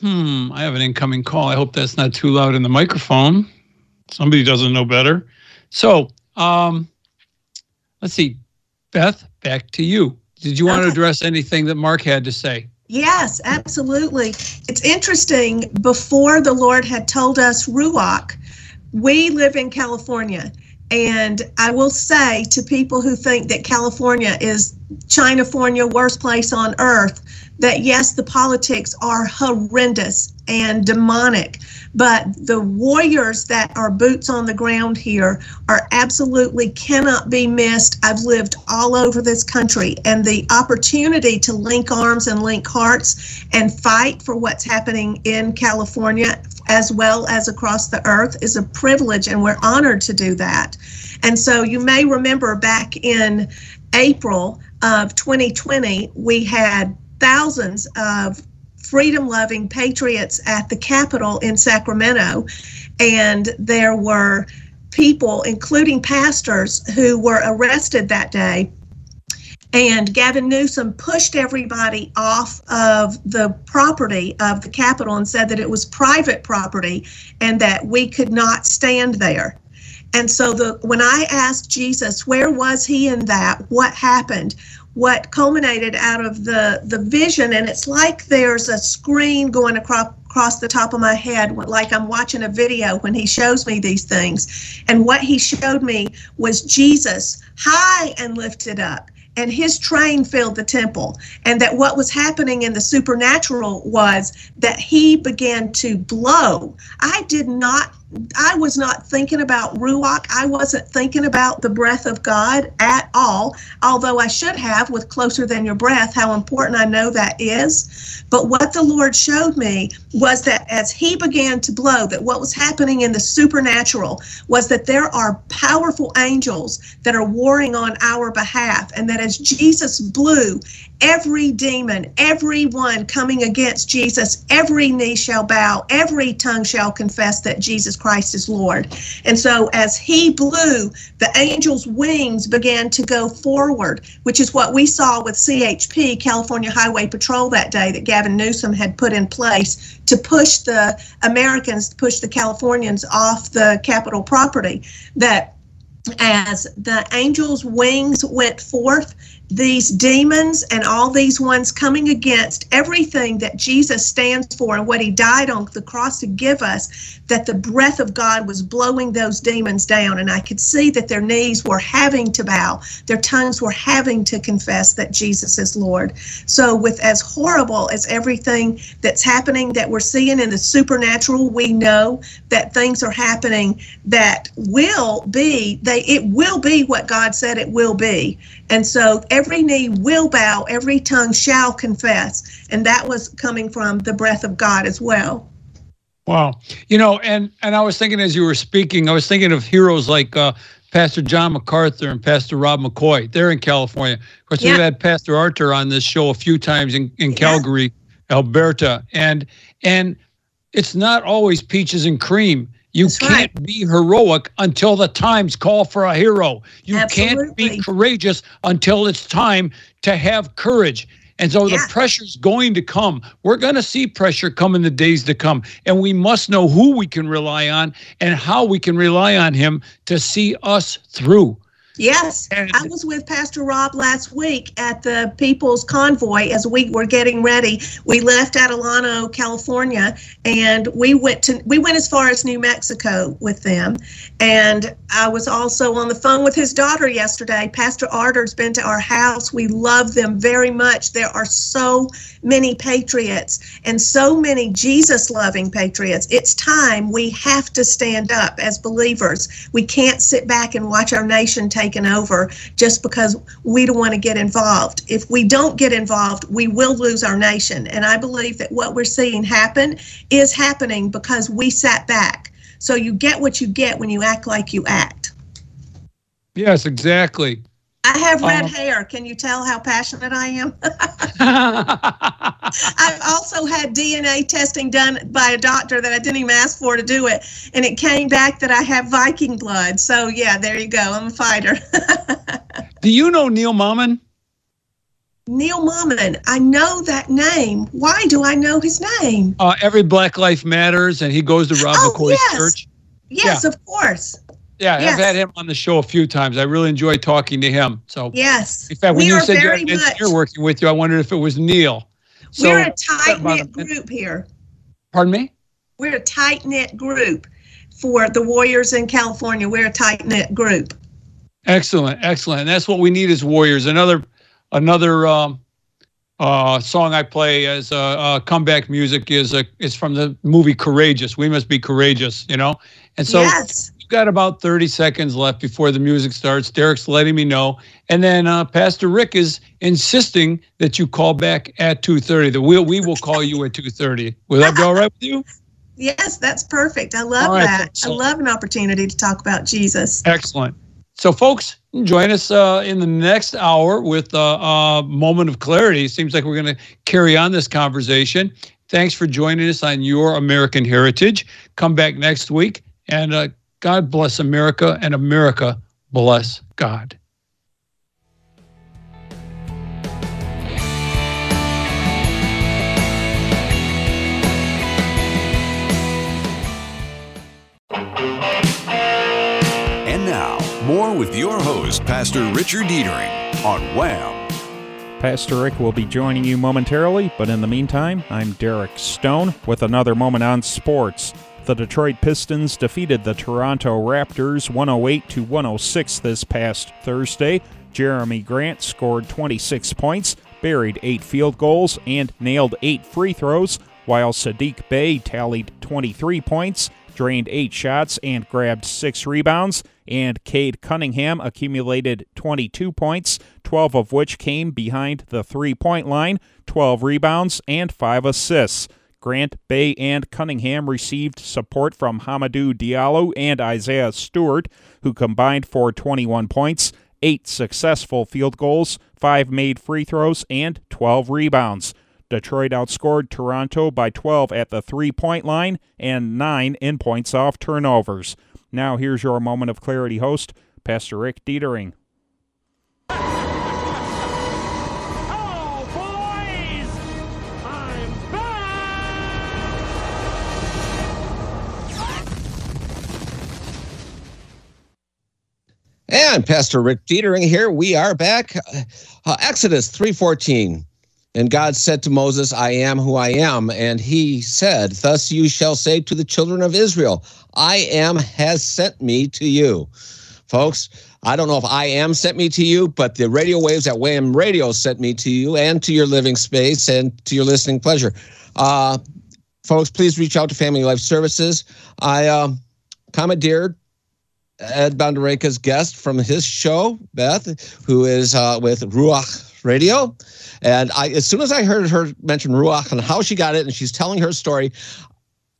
hmm, I have an incoming call. I hope that's not too loud in the microphone. Somebody doesn't know better. So, um, let's see. Beth, back to you. Did you want to address anything that Mark had to say? Yes, absolutely. It's interesting. Before the Lord had told us Ruach, we live in California. And I will say to people who think that California is Chinafornia, worst place on earth, that yes, the politics are horrendous and demonic, but the warriors that are boots on the ground here are absolutely cannot be missed. I've lived all over this country, and the opportunity to link arms and link hearts and fight for what's happening in California as well as across the earth is a privilege, and we're honored to do that. And so you may remember back in April of 2020, we had thousands of freedom loving patriots at the Capitol in Sacramento. And there were people, including pastors, who were arrested that day. And Gavin Newsom pushed everybody off of the property of the Capitol and said that it was private property and that we could not stand there. And so the when I asked Jesus, where was he in that? What happened? What culminated out of the the vision. And it's like there's a screen going across across the top of my head like I'm watching a video when he shows me these things. And what he showed me was Jesus high and lifted up and his train filled the temple. And that what was happening in the supernatural was that he began to blow. I did not i was not thinking about ruach. I wasn't thinking about the breath of god at all although i should have with closer than your breath how important i know that is. But what the lord showed me was that as he began to blow that what was happening in the supernatural was that there are powerful angels that are warring on our behalf and that as jesus blew every demon, everyone coming against Jesus, every knee shall bow, every tongue shall confess that Jesus Christ is Lord. And so as he blew, the angel's wings began to go forward, which is what we saw with CHP, California Highway Patrol, that day that Gavin Newsom had put in place to push the Americans, push the Californians off the Capitol property. That as the angel's wings went forth, these demons and all these ones coming against everything that Jesus stands for and what he died on the cross to give us, that the breath of God was blowing those demons down. And I could see that their knees were having to bow, their tongues were having to confess that Jesus is Lord. So, with as horrible as everything that's happening that we're seeing in the supernatural, we know that things are happening that will be, they it will be what God said it will be. And so every knee will bow, every tongue shall confess. And that was coming from the breath of God as well. Wow. You know, and and I was thinking as you were speaking, I was thinking of heroes like uh, Pastor John MacArthur and Pastor Rob McCoy. They're in California. Of course, Yeah. we've had Pastor Artur on this show a few times in, in Calgary, Alberta. And and it's not always peaches and cream. You That's can't right. be heroic until the times call for a hero. You can't be courageous until it's time to have courage. And so Yeah. the pressure's going to come. We're going to see pressure come in the days to come. And we must know who we can rely on and how we can rely on him to see us through. Yes, I was with Pastor Rob last week at the People's Convoy as we were getting ready. We left Adelanto, California, and we went to we went as far as New Mexico with them. And I was also on the phone with his daughter yesterday. Pastor Artur's been to our house. We love them very much. There are so many patriots and so many Jesus loving patriots. It's time we have to stand up as believers. We can't sit back and watch our nation taken over just because we don't want to get involved. If we don't get involved, we will lose our nation. And I believe that what we're seeing happen is happening because we sat back. So you get what you get when you act like you act. Yes, exactly. I have red Um, hair. Can you tell how passionate I am? *laughs* *laughs* I've also had DNA testing done by a doctor that I didn't even ask for to do it, and it came back that I have Viking blood. So yeah, there you go. I'm a fighter. *laughs* Do you know Neil Mammen? Neil Mammen, I know that name. Why do I know his name? Uh, every Black Life Matters, and he goes to Rob Oh, McCoy's yes. church. Yes, of course. Yeah, Yes. I've had him on the show a few times. I really enjoy talking to him. So, Yes. in fact, when we you said you're, had an much. working with you, I wondered if it was Neil. So, we're a tight knit group here. pardon me? We're a tight knit group for the Warriors in California. We're a tight knit group. Excellent, excellent. And that's what we need as warriors. Another, another um, uh, song I play as uh, uh, comeback music is uh, is from the movie Courageous. We must be courageous, you know. And so yes. Got about thirty seconds left before the music starts. Derek's letting me know, and then uh, Pastor Rick is insisting that you call back at two thirty. That we we will call you at two thirty. Will that be all right with you? Yes, that's perfect. I love right, that. so- I love an opportunity to talk about Jesus. Excellent. So, folks, join us uh, in the next hour with uh, a moment of clarity. Seems like we're going to carry on this conversation. Thanks for joining us on Your American Heritage. Come back next week, and uh, God bless America, and America bless God. And now, more with your host, Pastor Richard Dietering on Wham! Pastor Rick will be joining you momentarily, but in the meantime, I'm Derek Stone with another moment on sports. The Detroit Pistons defeated the Toronto Raptors 108 to 106 this past Thursday. Jerami Grant scored 26 points, buried 8 field goals, and nailed 8 free throws, while Saddiq Bey tallied 23 points, drained 8 shots, and grabbed 6 rebounds and Cade Cunningham accumulated 22 points, 12 of which came behind the three point line, 12 rebounds, and 5 assists. Grant, Bey, and Cunningham received support from Hamidou Diallo and Isaiah Stewart, who combined for 21 points, 8 successful field goals, 5 made free throws, and 12 rebounds. Detroit outscored Toronto by 12 at the three point line and 9 in points off turnovers. Now, here's your moment of clarity host, Pastor Rick Dietering. And Pastor Rick Dietering here. We are back. Uh, Exodus 3:14. And God said to Moses, I am who I am. And he said, Thus you shall say to the children of Israel, I am has sent me to you. Folks, I don't know if I am sent me to you, but the radio waves at Wham Radio sent me to you and to your living space and to your listening pleasure. Uh, folks, please reach out to Family Life Services. I uh, commandeered Ed Bondarenka's guest from his show, Beth, who is uh, with Ruach Radio. And I, as soon as I heard her mention Ruach and how she got it, and she's telling her story,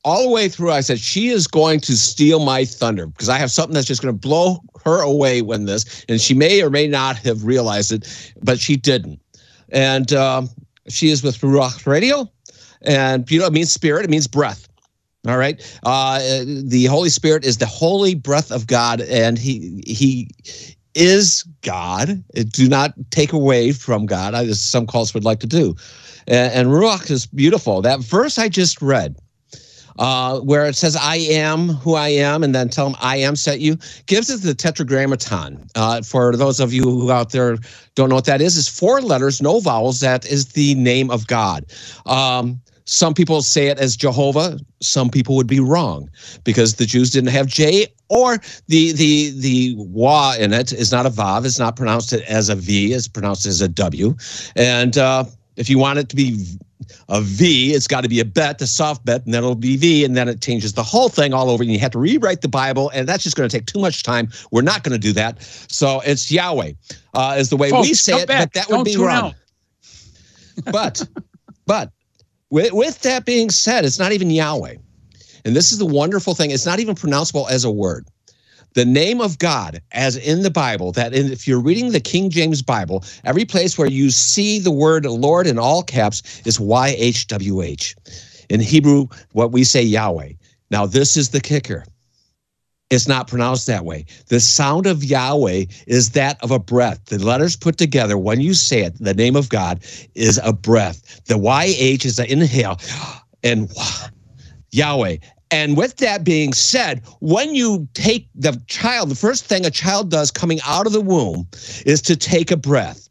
all the way through, I said, she is going to steal my thunder because I have something that's just going to blow her away when this. And she may or may not have realized it, but she didn't. And uh, she is with Ruach Radio. And, you know, it means spirit, it means breath. All right. Uh, the Holy Spirit is the holy breath of God, and He He is God. Do not take away from God, as some cults would like to do. And, and Ruach is beautiful. That verse I just read, uh, where it says, I am who I am, and then tell him, I am set you, gives us the tetragrammaton. Uh, for those of you who out there don't know what that is, is four letters, no vowels. That is the name of God. Um, some people say it as Jehovah. Some people would be wrong because the Jews didn't have J or the the the wa in it is not a vav. It's not pronounced as a V. It's pronounced as a W. And uh, if you want it to be a V, it's got to be a bet, a soft bet, and then it'll be V, and then it changes the whole thing all over. And you have to rewrite the Bible, and that's just going to take too much time. We're not going to do that. So it's Yahweh uh, is the way Folks, we say it, back. but that Don't would be wrong. But but with, with that being said, it's not even Yahweh. And this is the wonderful thing. It's not even pronounceable as a word. The name of God, as in the Bible, that in, if you're reading the King James Bible, every place where you see the word Lord in all caps is YHWH. In Hebrew, what we say Yahweh. Now, this is the kicker. It's not pronounced that way. The sound of Yahweh is that of a breath. The letters put together, when you say it, the name of God is a breath. The YH is an inhale and Yahweh. And with that being said, when you take the child, the first thing a child does coming out of the womb is to take a breath.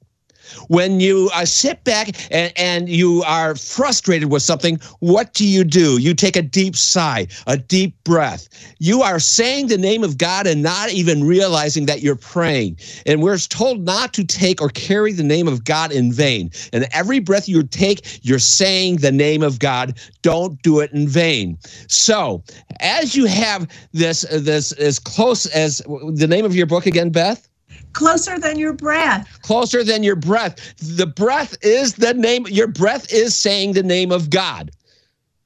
When you uh, sit back and, and you are frustrated with something, what do you do? You take a deep sigh, a deep breath. You are saying the name of God and not even realizing that you're praying. And we're told not to take or carry the name of God in vain. And every breath you take, you're saying the name of God. Don't do it in vain. So, as you have this, this as close as the name of your book again, Beth? Closer than your breath. closer than your breath. The breath is the name, your breath is saying the name of God.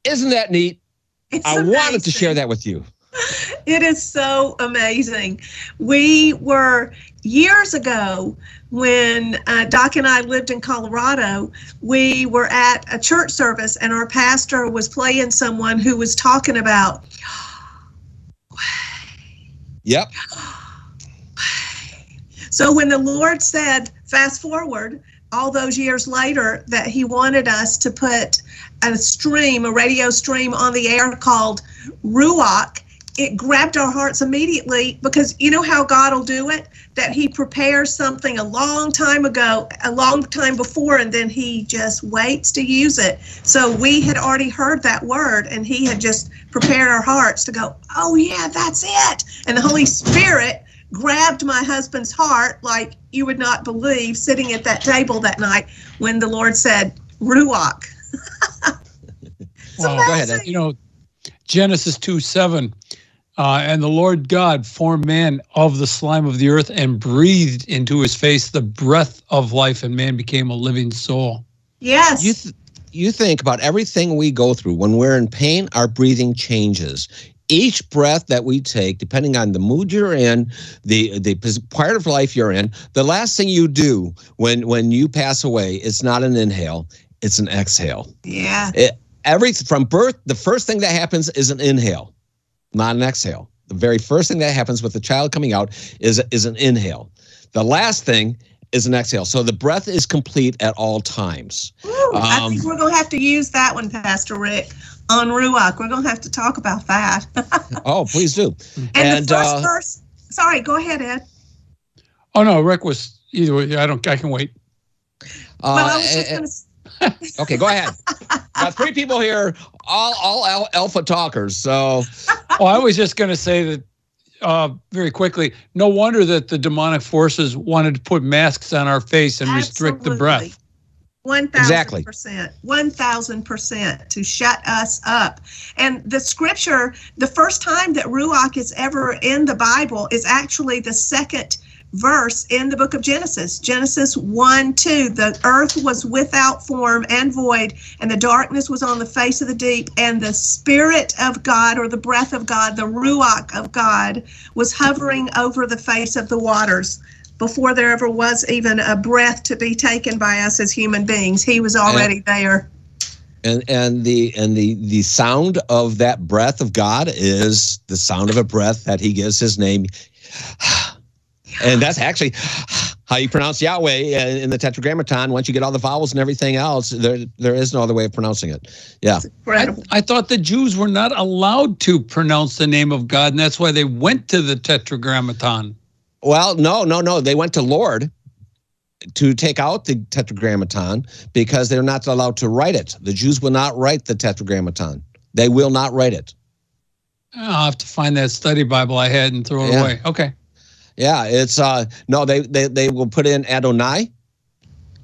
Isn't that neat? It's I wanted to share that with you. *laughs* It is so amazing. We were years ago when uh, Doc and I lived in Colorado. We were at a church service, and our pastor was playing someone who was talking about *gasps* Yep. *gasps* *gasps* So when the Lord said, fast forward, all those years later, that He wanted us to put a stream, a radio stream on the air called Ruach, it grabbed our hearts immediately because you know how God will do it? That He prepares something a long time ago, a long time before, and then He just waits to use it. So we had already heard that word, and He had just prepared our hearts to go, oh, yeah, that's it. And the Holy Spirit grabbed my husband's heart like you would not believe sitting at that table that night when the Lord said, Ruach. *laughs* Wow. Go ahead, You know, Genesis 2 7. Uh, and the Lord God formed man of the slime of the earth and breathed into his face the breath of life, and man became a living soul. Yes. You th- you think about everything we go through when we're in pain, our breathing changes. Each breath that we take, depending on the mood you're in, the the part of life you're in, the last thing you do when when you pass away, it's not an inhale, it's an exhale. yeah. It, every from birth, the first thing that happens is an inhale, not an exhale. The very first thing that happens with the child coming out is is an inhale. The last thing is an exhale. So the breath is complete at all times. Woo, I Um, think we're going to have to use that one, Pastor Rick, on Ruach. We're going to have to talk about that. *laughs* Oh, please do. And, And, the first uh, verse, sorry, go ahead, Ed. Oh no, Rick was either way. I don't. I can wait. well, I Uh, was just eh, going *laughs* to okay, go ahead. Got three people here, all all alpha talkers. So *laughs* Oh, I was just going to say that uh, very quickly. No wonder that the demonic forces wanted to put masks on our face and restrict the breath. One thousand percent, one thousand percent to shut us up. And the scripture, the first time that ruach is ever in the Bible is actually the second verse in the book of Genesis. Genesis 1 2. The earth was without form and void, and the darkness was on the face of the deep, and the Spirit of God, or the breath of God, the Ruach of God, was hovering over the face of the waters. Before there ever was even a breath to be taken by us as human beings, He was already there. and and the and the the sound of that breath of God is the sound of a breath that He gives His name, *sighs* and that's actually how you pronounce Yahweh in the Tetragrammaton. Once you get all the vowels and everything else, there there is no other way of pronouncing it. Yeah. I, I thought the Jews were not allowed to pronounce the name of God, and that's why they went to the Tetragrammaton. Well, no, no, no. They went to Lord to take out the Tetragrammaton because they're not allowed to write it. The Jews will not write the Tetragrammaton. They will not write it. I'll have to find that study Bible I had and throw it Yeah. away. Okay. Yeah, it's uh no, they they they will put in Adonai,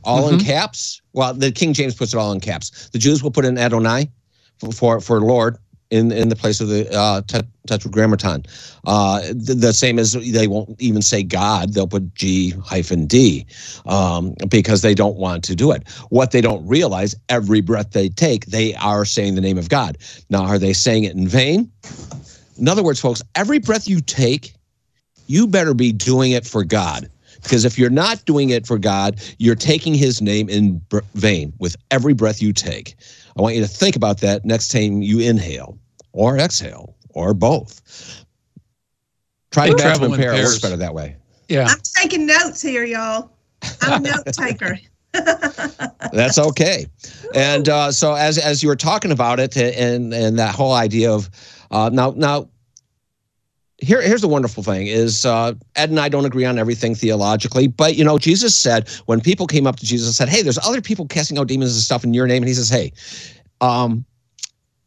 all in Mhm. caps. Well, the King James puts it all in caps. The Jews will put in Adonai for for, for Lord in in the place of the uh, tet- Tetragrammaton. Uh, the, the same as they won't even say God; they'll put G hyphen D um, because they don't want to do it. What they don't realize, every breath they take, they are saying the name of God. Now, are they saying it in vain? In other words, folks, every breath you take you better be doing it for God. Because if you're not doing it for God, you're taking his name in vain with every breath you take. I want you to think about that next time you inhale or exhale or both. Try to match travel them in in pair. It works pairs. better that way. Yeah. I'm taking notes here, y'all. I'm a note taker. *laughs* That's okay. And uh, so as as you were talking about it and and that whole idea of uh, now now here here's the wonderful thing is uh, Ed and I don't agree on everything theologically, but you know Jesus said when people came up to Jesus and said, "Hey, there's other people casting out demons and stuff in your name," and he says, "Hey." Um,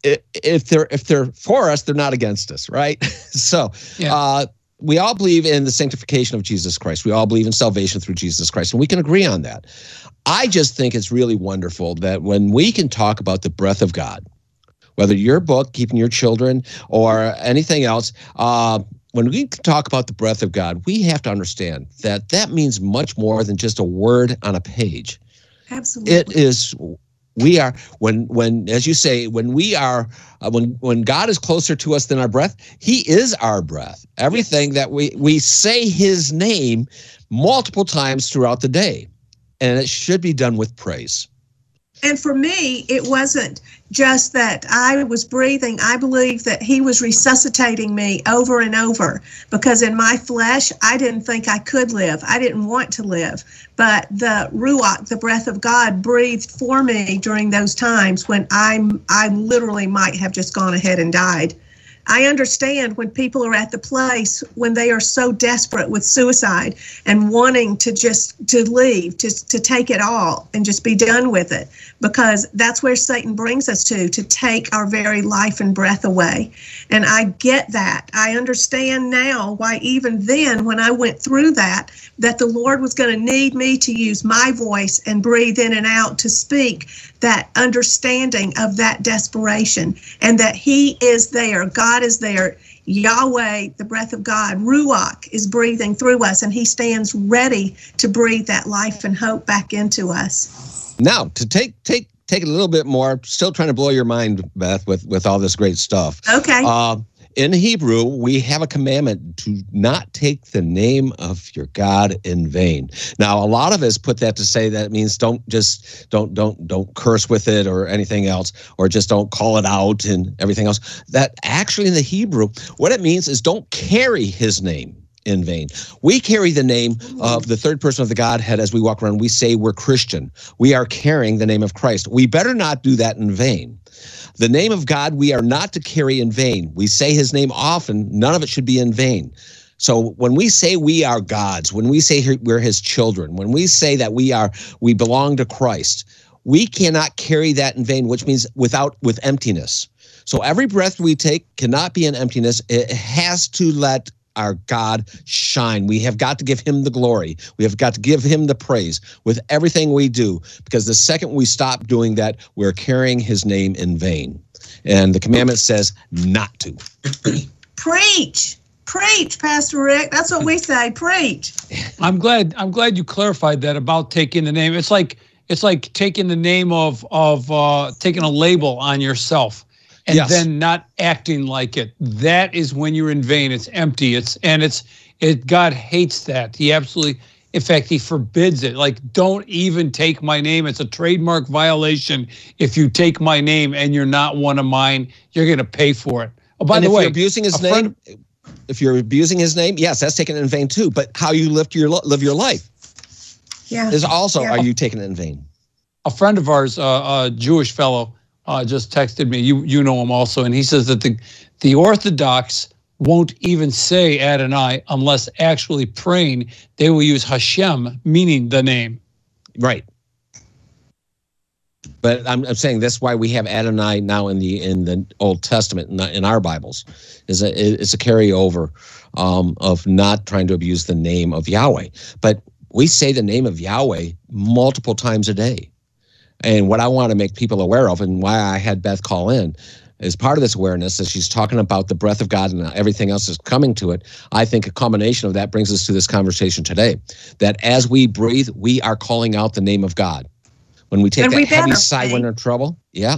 if they're if they're for us, they're not against us, right? *laughs* so, Yeah. uh, we all believe in the sanctification of Jesus Christ. We all believe in salvation through Jesus Christ, and we can agree on that. I just think it's really wonderful that when we can talk about the breath of God, whether your book, Keeping Your Children, or anything else, uh, when we talk about the breath of God, we have to understand that that means much more than just a word on a page. Absolutely. It is we are when when as you say when we are uh, when when God is closer to us than our breath, He is our breath. Everything that we we say His name multiple times throughout the day, and it should be done with praise. And for me, it wasn't just that I was breathing. I believe that he was resuscitating me over and over because in my flesh, I didn't think I could live. I didn't want to live. But the Ruach, the breath of God, breathed for me during those times when I'm, I literally might have just gone ahead and died. I understand when people are at the place when they are so desperate with suicide and wanting to just to leave, just to take it all and just be done with it, because that's where Satan brings us to, to take our very life and breath away. And I get that. I understand now why even then when I went through that, that the Lord was going to need me to use my voice and breathe in and out to speak that understanding of that desperation and that He is there. God is there. Yahweh, the breath of God, Ruach, is breathing through us, and He stands ready to breathe that life and hope back into us. Now to take take take it a little bit more. Still trying to blow your mind, Beth, with with all this great stuff. Okay. Uh, in Hebrew, we have a commandment to not take the name of your God in vain. Now, a lot of us put that to say that means don't just don't don't don't curse with it or anything else, or just don't call it out and everything else. That actually in the Hebrew, what it means is don't carry His name in vain. We carry the name of the third person of the Godhead as we walk around. We say we're Christian. We are carrying the name of Christ. We better not do that in vain. The name of God we are not to carry in vain. We say his name often, none of it should be in vain. So when we say we are God's, when we say we're his children, when we say that we are we belong to Christ, we cannot carry that in vain, which means without with emptiness. So every breath we take cannot be an emptiness. It has to let our God shine. We have got to give him the glory. We have got to give him the praise with everything we do because the second we stop doing that, we're carrying his name in vain. And the commandment says not to. Preach. Preach, Pastor Rick. That's what we say. Preach. I'm glad I'm glad you clarified that about taking the name. It's like it's like taking the name of of uh taking a label on yourself and Yes. then not acting like it. That is when you're in vain. It's empty. It's and it's it God hates that. He absolutely in fact he forbids it. Like don't even take my name. It's a trademark violation if you take my name and you're not one of mine. You're going to pay for it. Oh, by and the if way, you're abusing his a friend- name, if you're abusing his name, yes, that's taken in vain too. But how you live your live your life Yeah. is also Yeah. are you taking it in vain? a friend of ours, uh, a Jewish fellow, uh, just texted me. You you know him also, and he says that the the Orthodox won't even say Adonai unless actually praying. They will use Hashem, meaning the name. Right. But I'm, I'm saying that's why we have Adonai now in the in the Old Testament in, the, in our Bibles is a it's a carryover um, of not trying to abuse the name of Yahweh. But we say the name of Yahweh multiple times a day. And what I want to make people aware of, and why I had Beth call in, is part of this awareness that she's talking about the breath of God and everything else is coming to it. I think a combination of that brings us to this conversation today. That as we breathe, we are calling out the name of God. When we take And that heavy sigh when we're in trouble, yeah.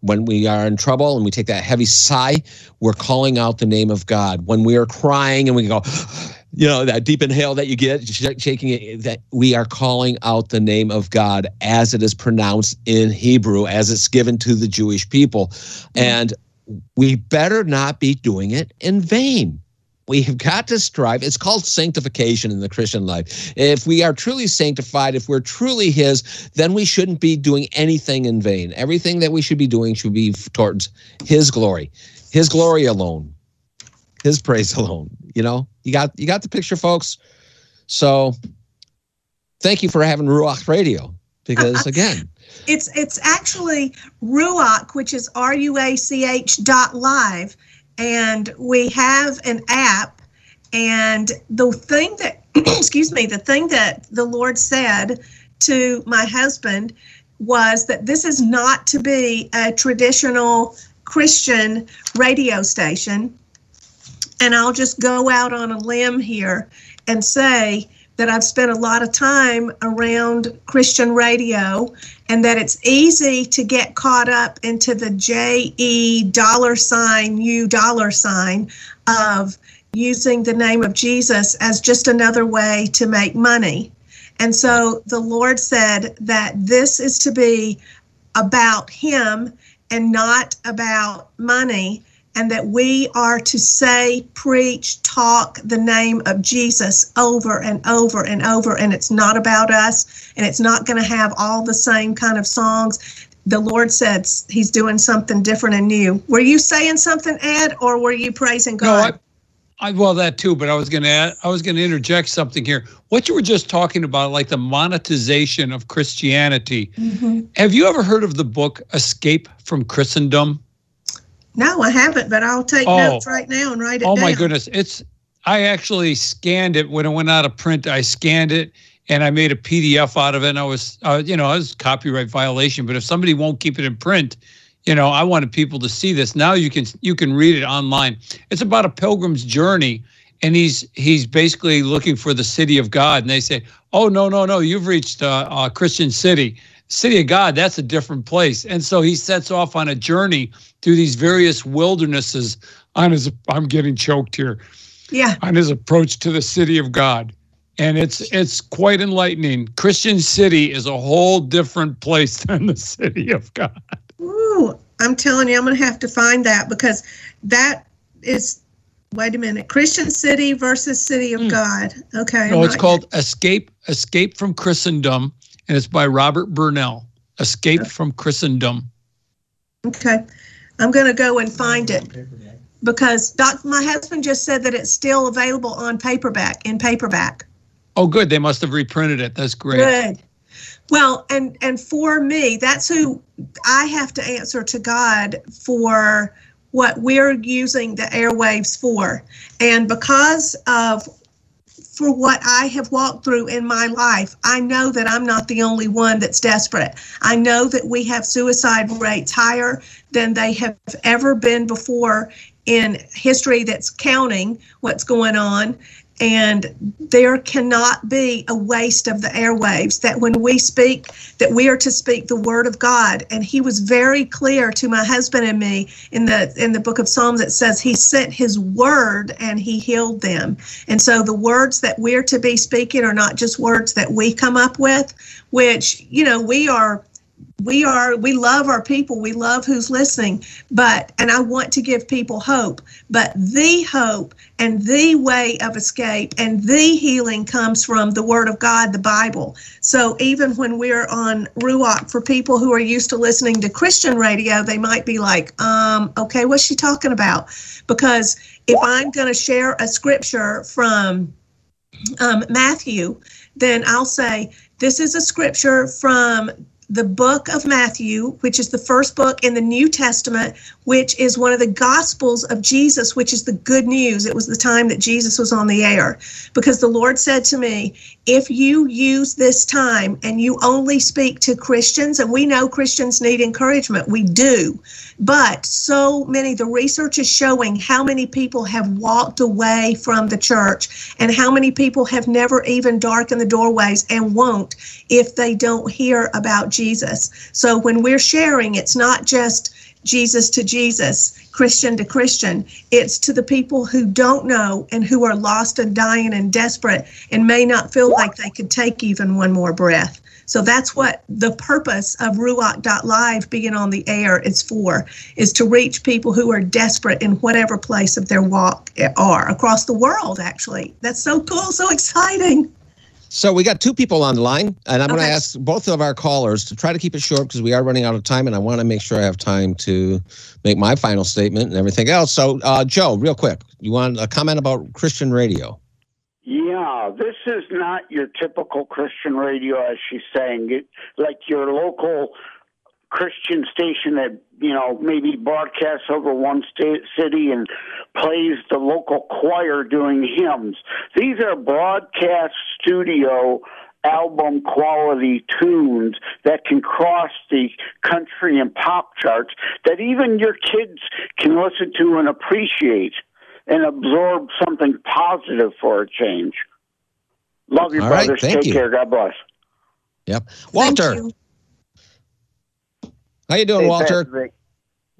When we are in trouble and we take that heavy sigh, we're calling out the name of God. When we are crying and we go, you know, that deep inhale that you get, sh- shaking it, that we are calling out the name of God as it is pronounced in Hebrew, as it's given to the Jewish people. Mm-hmm. And we better not be doing it in vain. We have got to strive. It's called sanctification in the Christian life. If we are truly sanctified, if we're truly His, then we shouldn't be doing anything in vain. Everything that we should be doing should be towards His glory, His glory alone, His praise alone. You know, you got you got the picture, folks. So, thank you for having Ruach Radio because *laughs* again, It's it's actually Ruach, which is R U A C H dot live, and we have an app. And the thing that *clears throat* excuse me, the thing that the Lord said to my husband was that this is not to be a traditional Christian radio station. And I'll just go out on a limb here and say that I've spent a lot of time around Christian radio and that it's easy to get caught up into the JE dollar sign, U dollar sign of using the name of Jesus as just another way to make money. And so the Lord said that this is to be about Him and not about money, and that we are to say, preach, talk the name of Jesus over and over and over. And it's not about us, and it's not going to have all the same kind of songs. The Lord said He's doing something different and new. Were you saying something, Ed, or were you praising God? No, I, I well that too, but I was going to add, I was going to interject something here. What you were just talking about, like the monetization of Christianity. Mhm. Have you ever heard of the book Escape from Christendom? No, I haven't, but I'll take Oh. notes right now and write it down. Oh down. my goodness, it's I actually scanned it when it went out of print. I scanned it and I made a PDF out of it. And I was, uh, you know, it was copyright violation. But if somebody won't keep it in print, you know, I wanted people to see this. Now you can you can read it online. It's about a pilgrim's journey, and he's he's basically looking for the city of God. And they say, "Oh no, no, no! You've reached uh, a Christian city, city of God. That's a different place." And so he sets off on a journey through these various wildernesses. On his, I'm getting choked here Yeah. on his approach to the city of God. And it's it's quite enlightening. Christian City is a whole different place *laughs* than the city of God. Ooh, I'm telling you, I'm going to have to find that because that is. Wait a minute. Christian City versus City of hmm. God. Okay. No, I'm it's called Escape Escape from Christendom, and it's by Robert Burnell. Escape from Christendom. Okay. I'm going to go and find it. because doc, my husband just said that it's still available on paperback in paperback. Oh, good. They must have reprinted it. That's great. Good. Well, and and for me, that's who I have to answer to God for what we're using the airwaves for. And because of for what I have walked through in my life, I know that I'm not the only one that's desperate. I know that we have suicide rates higher than they have ever been before in history that's counting what's going on and there cannot be a waste of the airwaves that when we speak that we are to speak the word of god. And he was very clear to my husband and me in the in the book of psalms that says he sent his word and he healed them. And so the words that we're to be speaking are not just words that we come up with which you know we are we are we love our people. We love who's listening. But and i want to give people hope. But the hope and the way of escape and the healing comes from the word of god the bible. So even when we're on ruach for people who are used to listening to christian radio they might be like um okay what's she talking about? Because if i'm going to share a scripture from um, matthew then i'll say this is a scripture from the book of Matthew, which is the first book in the New Testament, which is one of the Gospels of Jesus, which is the good news. It was the time that Jesus was on the air. Because the Lord said to me, if you use this time and you only speak to Christians, and we know Christians need encouragement, we do, but so many, the research is showing how many people have walked away from the church and how many people have never even darkened the doorways and won't if they don't hear about Jesus. So when we're sharing, it's not just Jesus to Jesus, Christian to Christian. It's to the people who don't know and who are lost and dying and desperate and may not feel like they could take even one more breath. So that's what the purpose of Ruach.live being on the air is for, is to reach people who are desperate in whatever place of their walk are across the world, actually. That's so cool, so exciting. So we got two people on the line, and I'm going to ask both of our callers to try to keep it short because we are running out of time, and I want to make sure I have time to make my final statement and everything else. So, uh, Joe, real quick, you want a comment about Christian radio? Yeah, this is not your typical Christian radio, as she's saying. It, like your local Christian station that you know maybe broadcasts over one sta- city and plays the local choir doing hymns. These are broadcast studio album quality tunes that can cross the country and pop charts that even your kids can listen to and appreciate and absorb something positive for a change. Love you, All right, brothers. thank Take you. care. God bless. Yep. Walter, how you doing, Hey, Walter? Pastor Rick.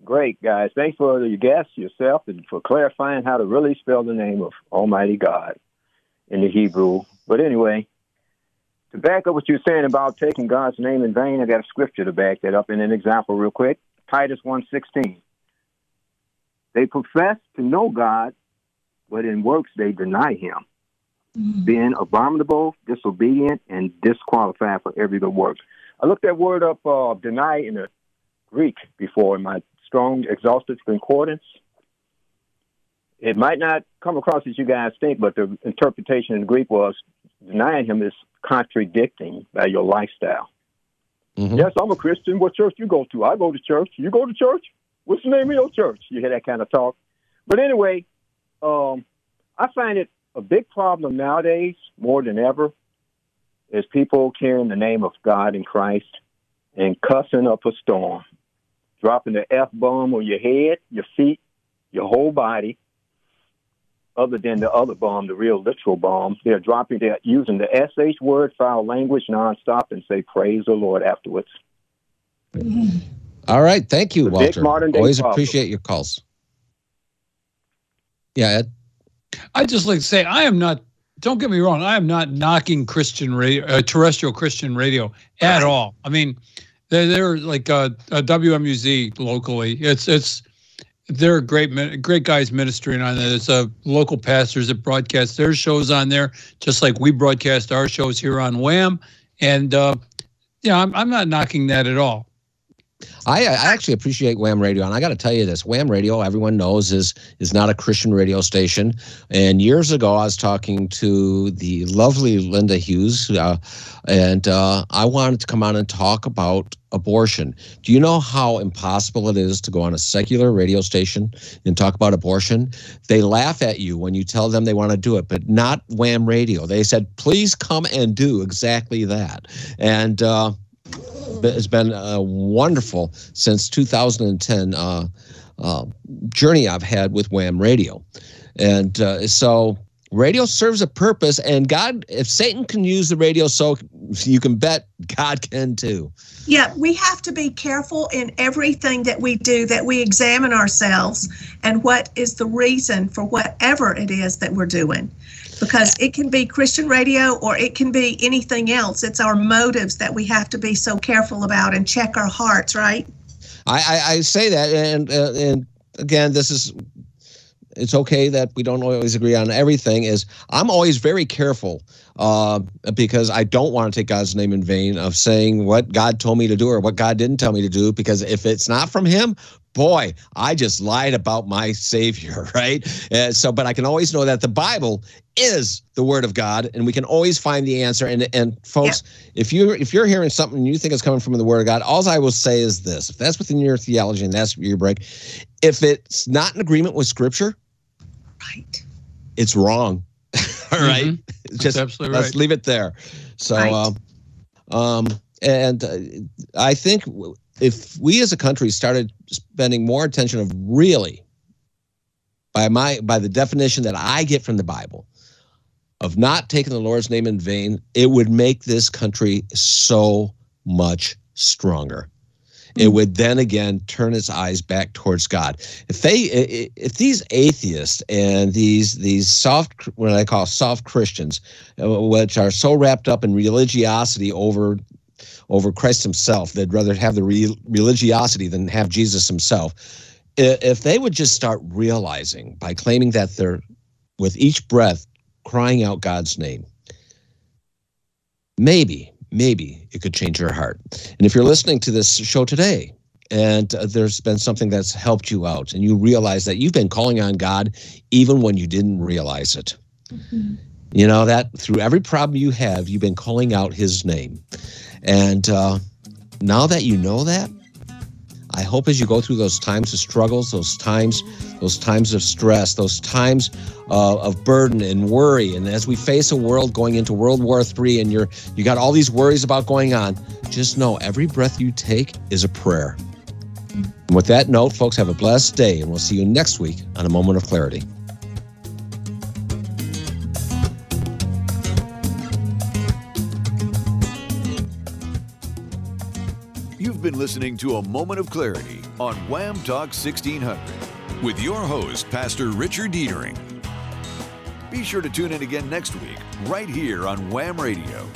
Great, guys. Thanks for your guest, yourself, and for clarifying how to really spell the name of Almighty God in the Hebrew. But anyway, to back up what you're saying about taking God's name in vain, I got a scripture to back that up in an example real quick. Titus 1.16. They profess to know God, but in works they deny him, being abominable, disobedient, and disqualified for every good work. I looked that word up, uh, deny, in the Greek before in my strong exhaustive concordance. It might not come across as you guys think, but the interpretation in Greek was denying him is contradicting by your lifestyle. Yes, I'm a Christian. What church you go to? I go to church. You go to church? What's the name of your church? You hear that kind of talk. But anyway, um, I find it a big problem nowadays, more than ever, is people carrying the name of God and Christ and cussing up a storm, dropping the F bomb on your head, your feet, your whole body. Other than the other bomb, the real literal bomb, they're dropping, they're using the SH word, foul language nonstop, and say praise the Lord afterwards. All right. Thank you, The Walter. modern-day Always problem. appreciate your calls. Yeah, Ed. I just like to say I am not. Don't get me wrong. I am not knocking Christian radio, uh, terrestrial Christian radio at all. I mean, they're they're like uh, uh, WMUZ locally. It's it's they're great great guys ministering on there. There's a local pastors that broadcast their shows on there, just like we broadcast our shows here on Wham. And uh, yeah, I'm I'm not knocking that at all. I, I actually appreciate Wham Radio, and I got to tell you this: Wham Radio, everyone knows, is is not a Christian radio station. And years ago, I was talking to the lovely Linda Hughes, uh, and uh, I wanted to come on and talk about abortion. Do you know how impossible it is to go on a secular radio station and talk about abortion? They laugh at you when you tell them they want to do it, but not Wham Radio. They said, "Please come and do exactly that," and. Uh, has been uh, wonderful since 2010 uh, uh, journey I've had with Wham Radio, and uh, so radio serves a purpose. And God, if Satan can use the radio, so you can bet God can too. Yeah, we have to be careful in everything that we do, that we examine ourselves and what is the reason for whatever it is that we're doing because it can be Christian radio or it can be anything else. It's our motives that we have to be so careful about and check our hearts, right? I, I, I say that, and uh, and again, this is it's okay that we don't always agree on everything. Is I'm always very careful uh, because I don't want to take God's name in vain of saying what God told me to do or what God didn't tell me to do. Because if it's not from Him, boy, I just lied about my Savior, *laughs* right? And so, but I can always know that the Bible is the Word of God, and we can always find the answer. And and folks, yeah. if you if you're hearing something you think is coming from the Word of God, all I will say is this: if that's within your theology and that's your break, if it's not in agreement with Scripture, right, it's wrong. *laughs* all right, mm-hmm. *laughs* just absolutely let's right. leave it there. So, right. um, um, and uh, I think if we as a country started spending more attention of really by my by the definition that I get from the Bible of not taking the Lord's name in vain, it would make this country so much stronger. It would then again turn its eyes back towards God. If they, if these atheists and these these soft, what I call soft Christians, uh, which are so wrapped up in religiosity over over Christ himself. They'd rather have the re- religiosity than have Jesus himself. If they would just start realizing by claiming that they're, with each breath, crying out God's name, maybe, maybe it could change your heart. And if you're listening to this show today, and uh, there's been something that's helped you out, and you realize that you've been calling on God even when you didn't realize it. Mm-hmm. You know, that through every problem you have, you've been calling out his name. And uh, now that you know that, I hope as you go through those times of struggles, those times, those times of stress, those times uh, of burden and worry, and as we face a world going into World War III, and you're you got all these worries about going on, just know every breath you take is a prayer. And with that note, folks, have a blessed day, and we'll see you next week on a moment of clarity. Been listening to A Moment of Clarity on Wham Talk 1600 with your host, Pastor Richard Dietering. Be sure to tune in again next week, right here on Wham Radio.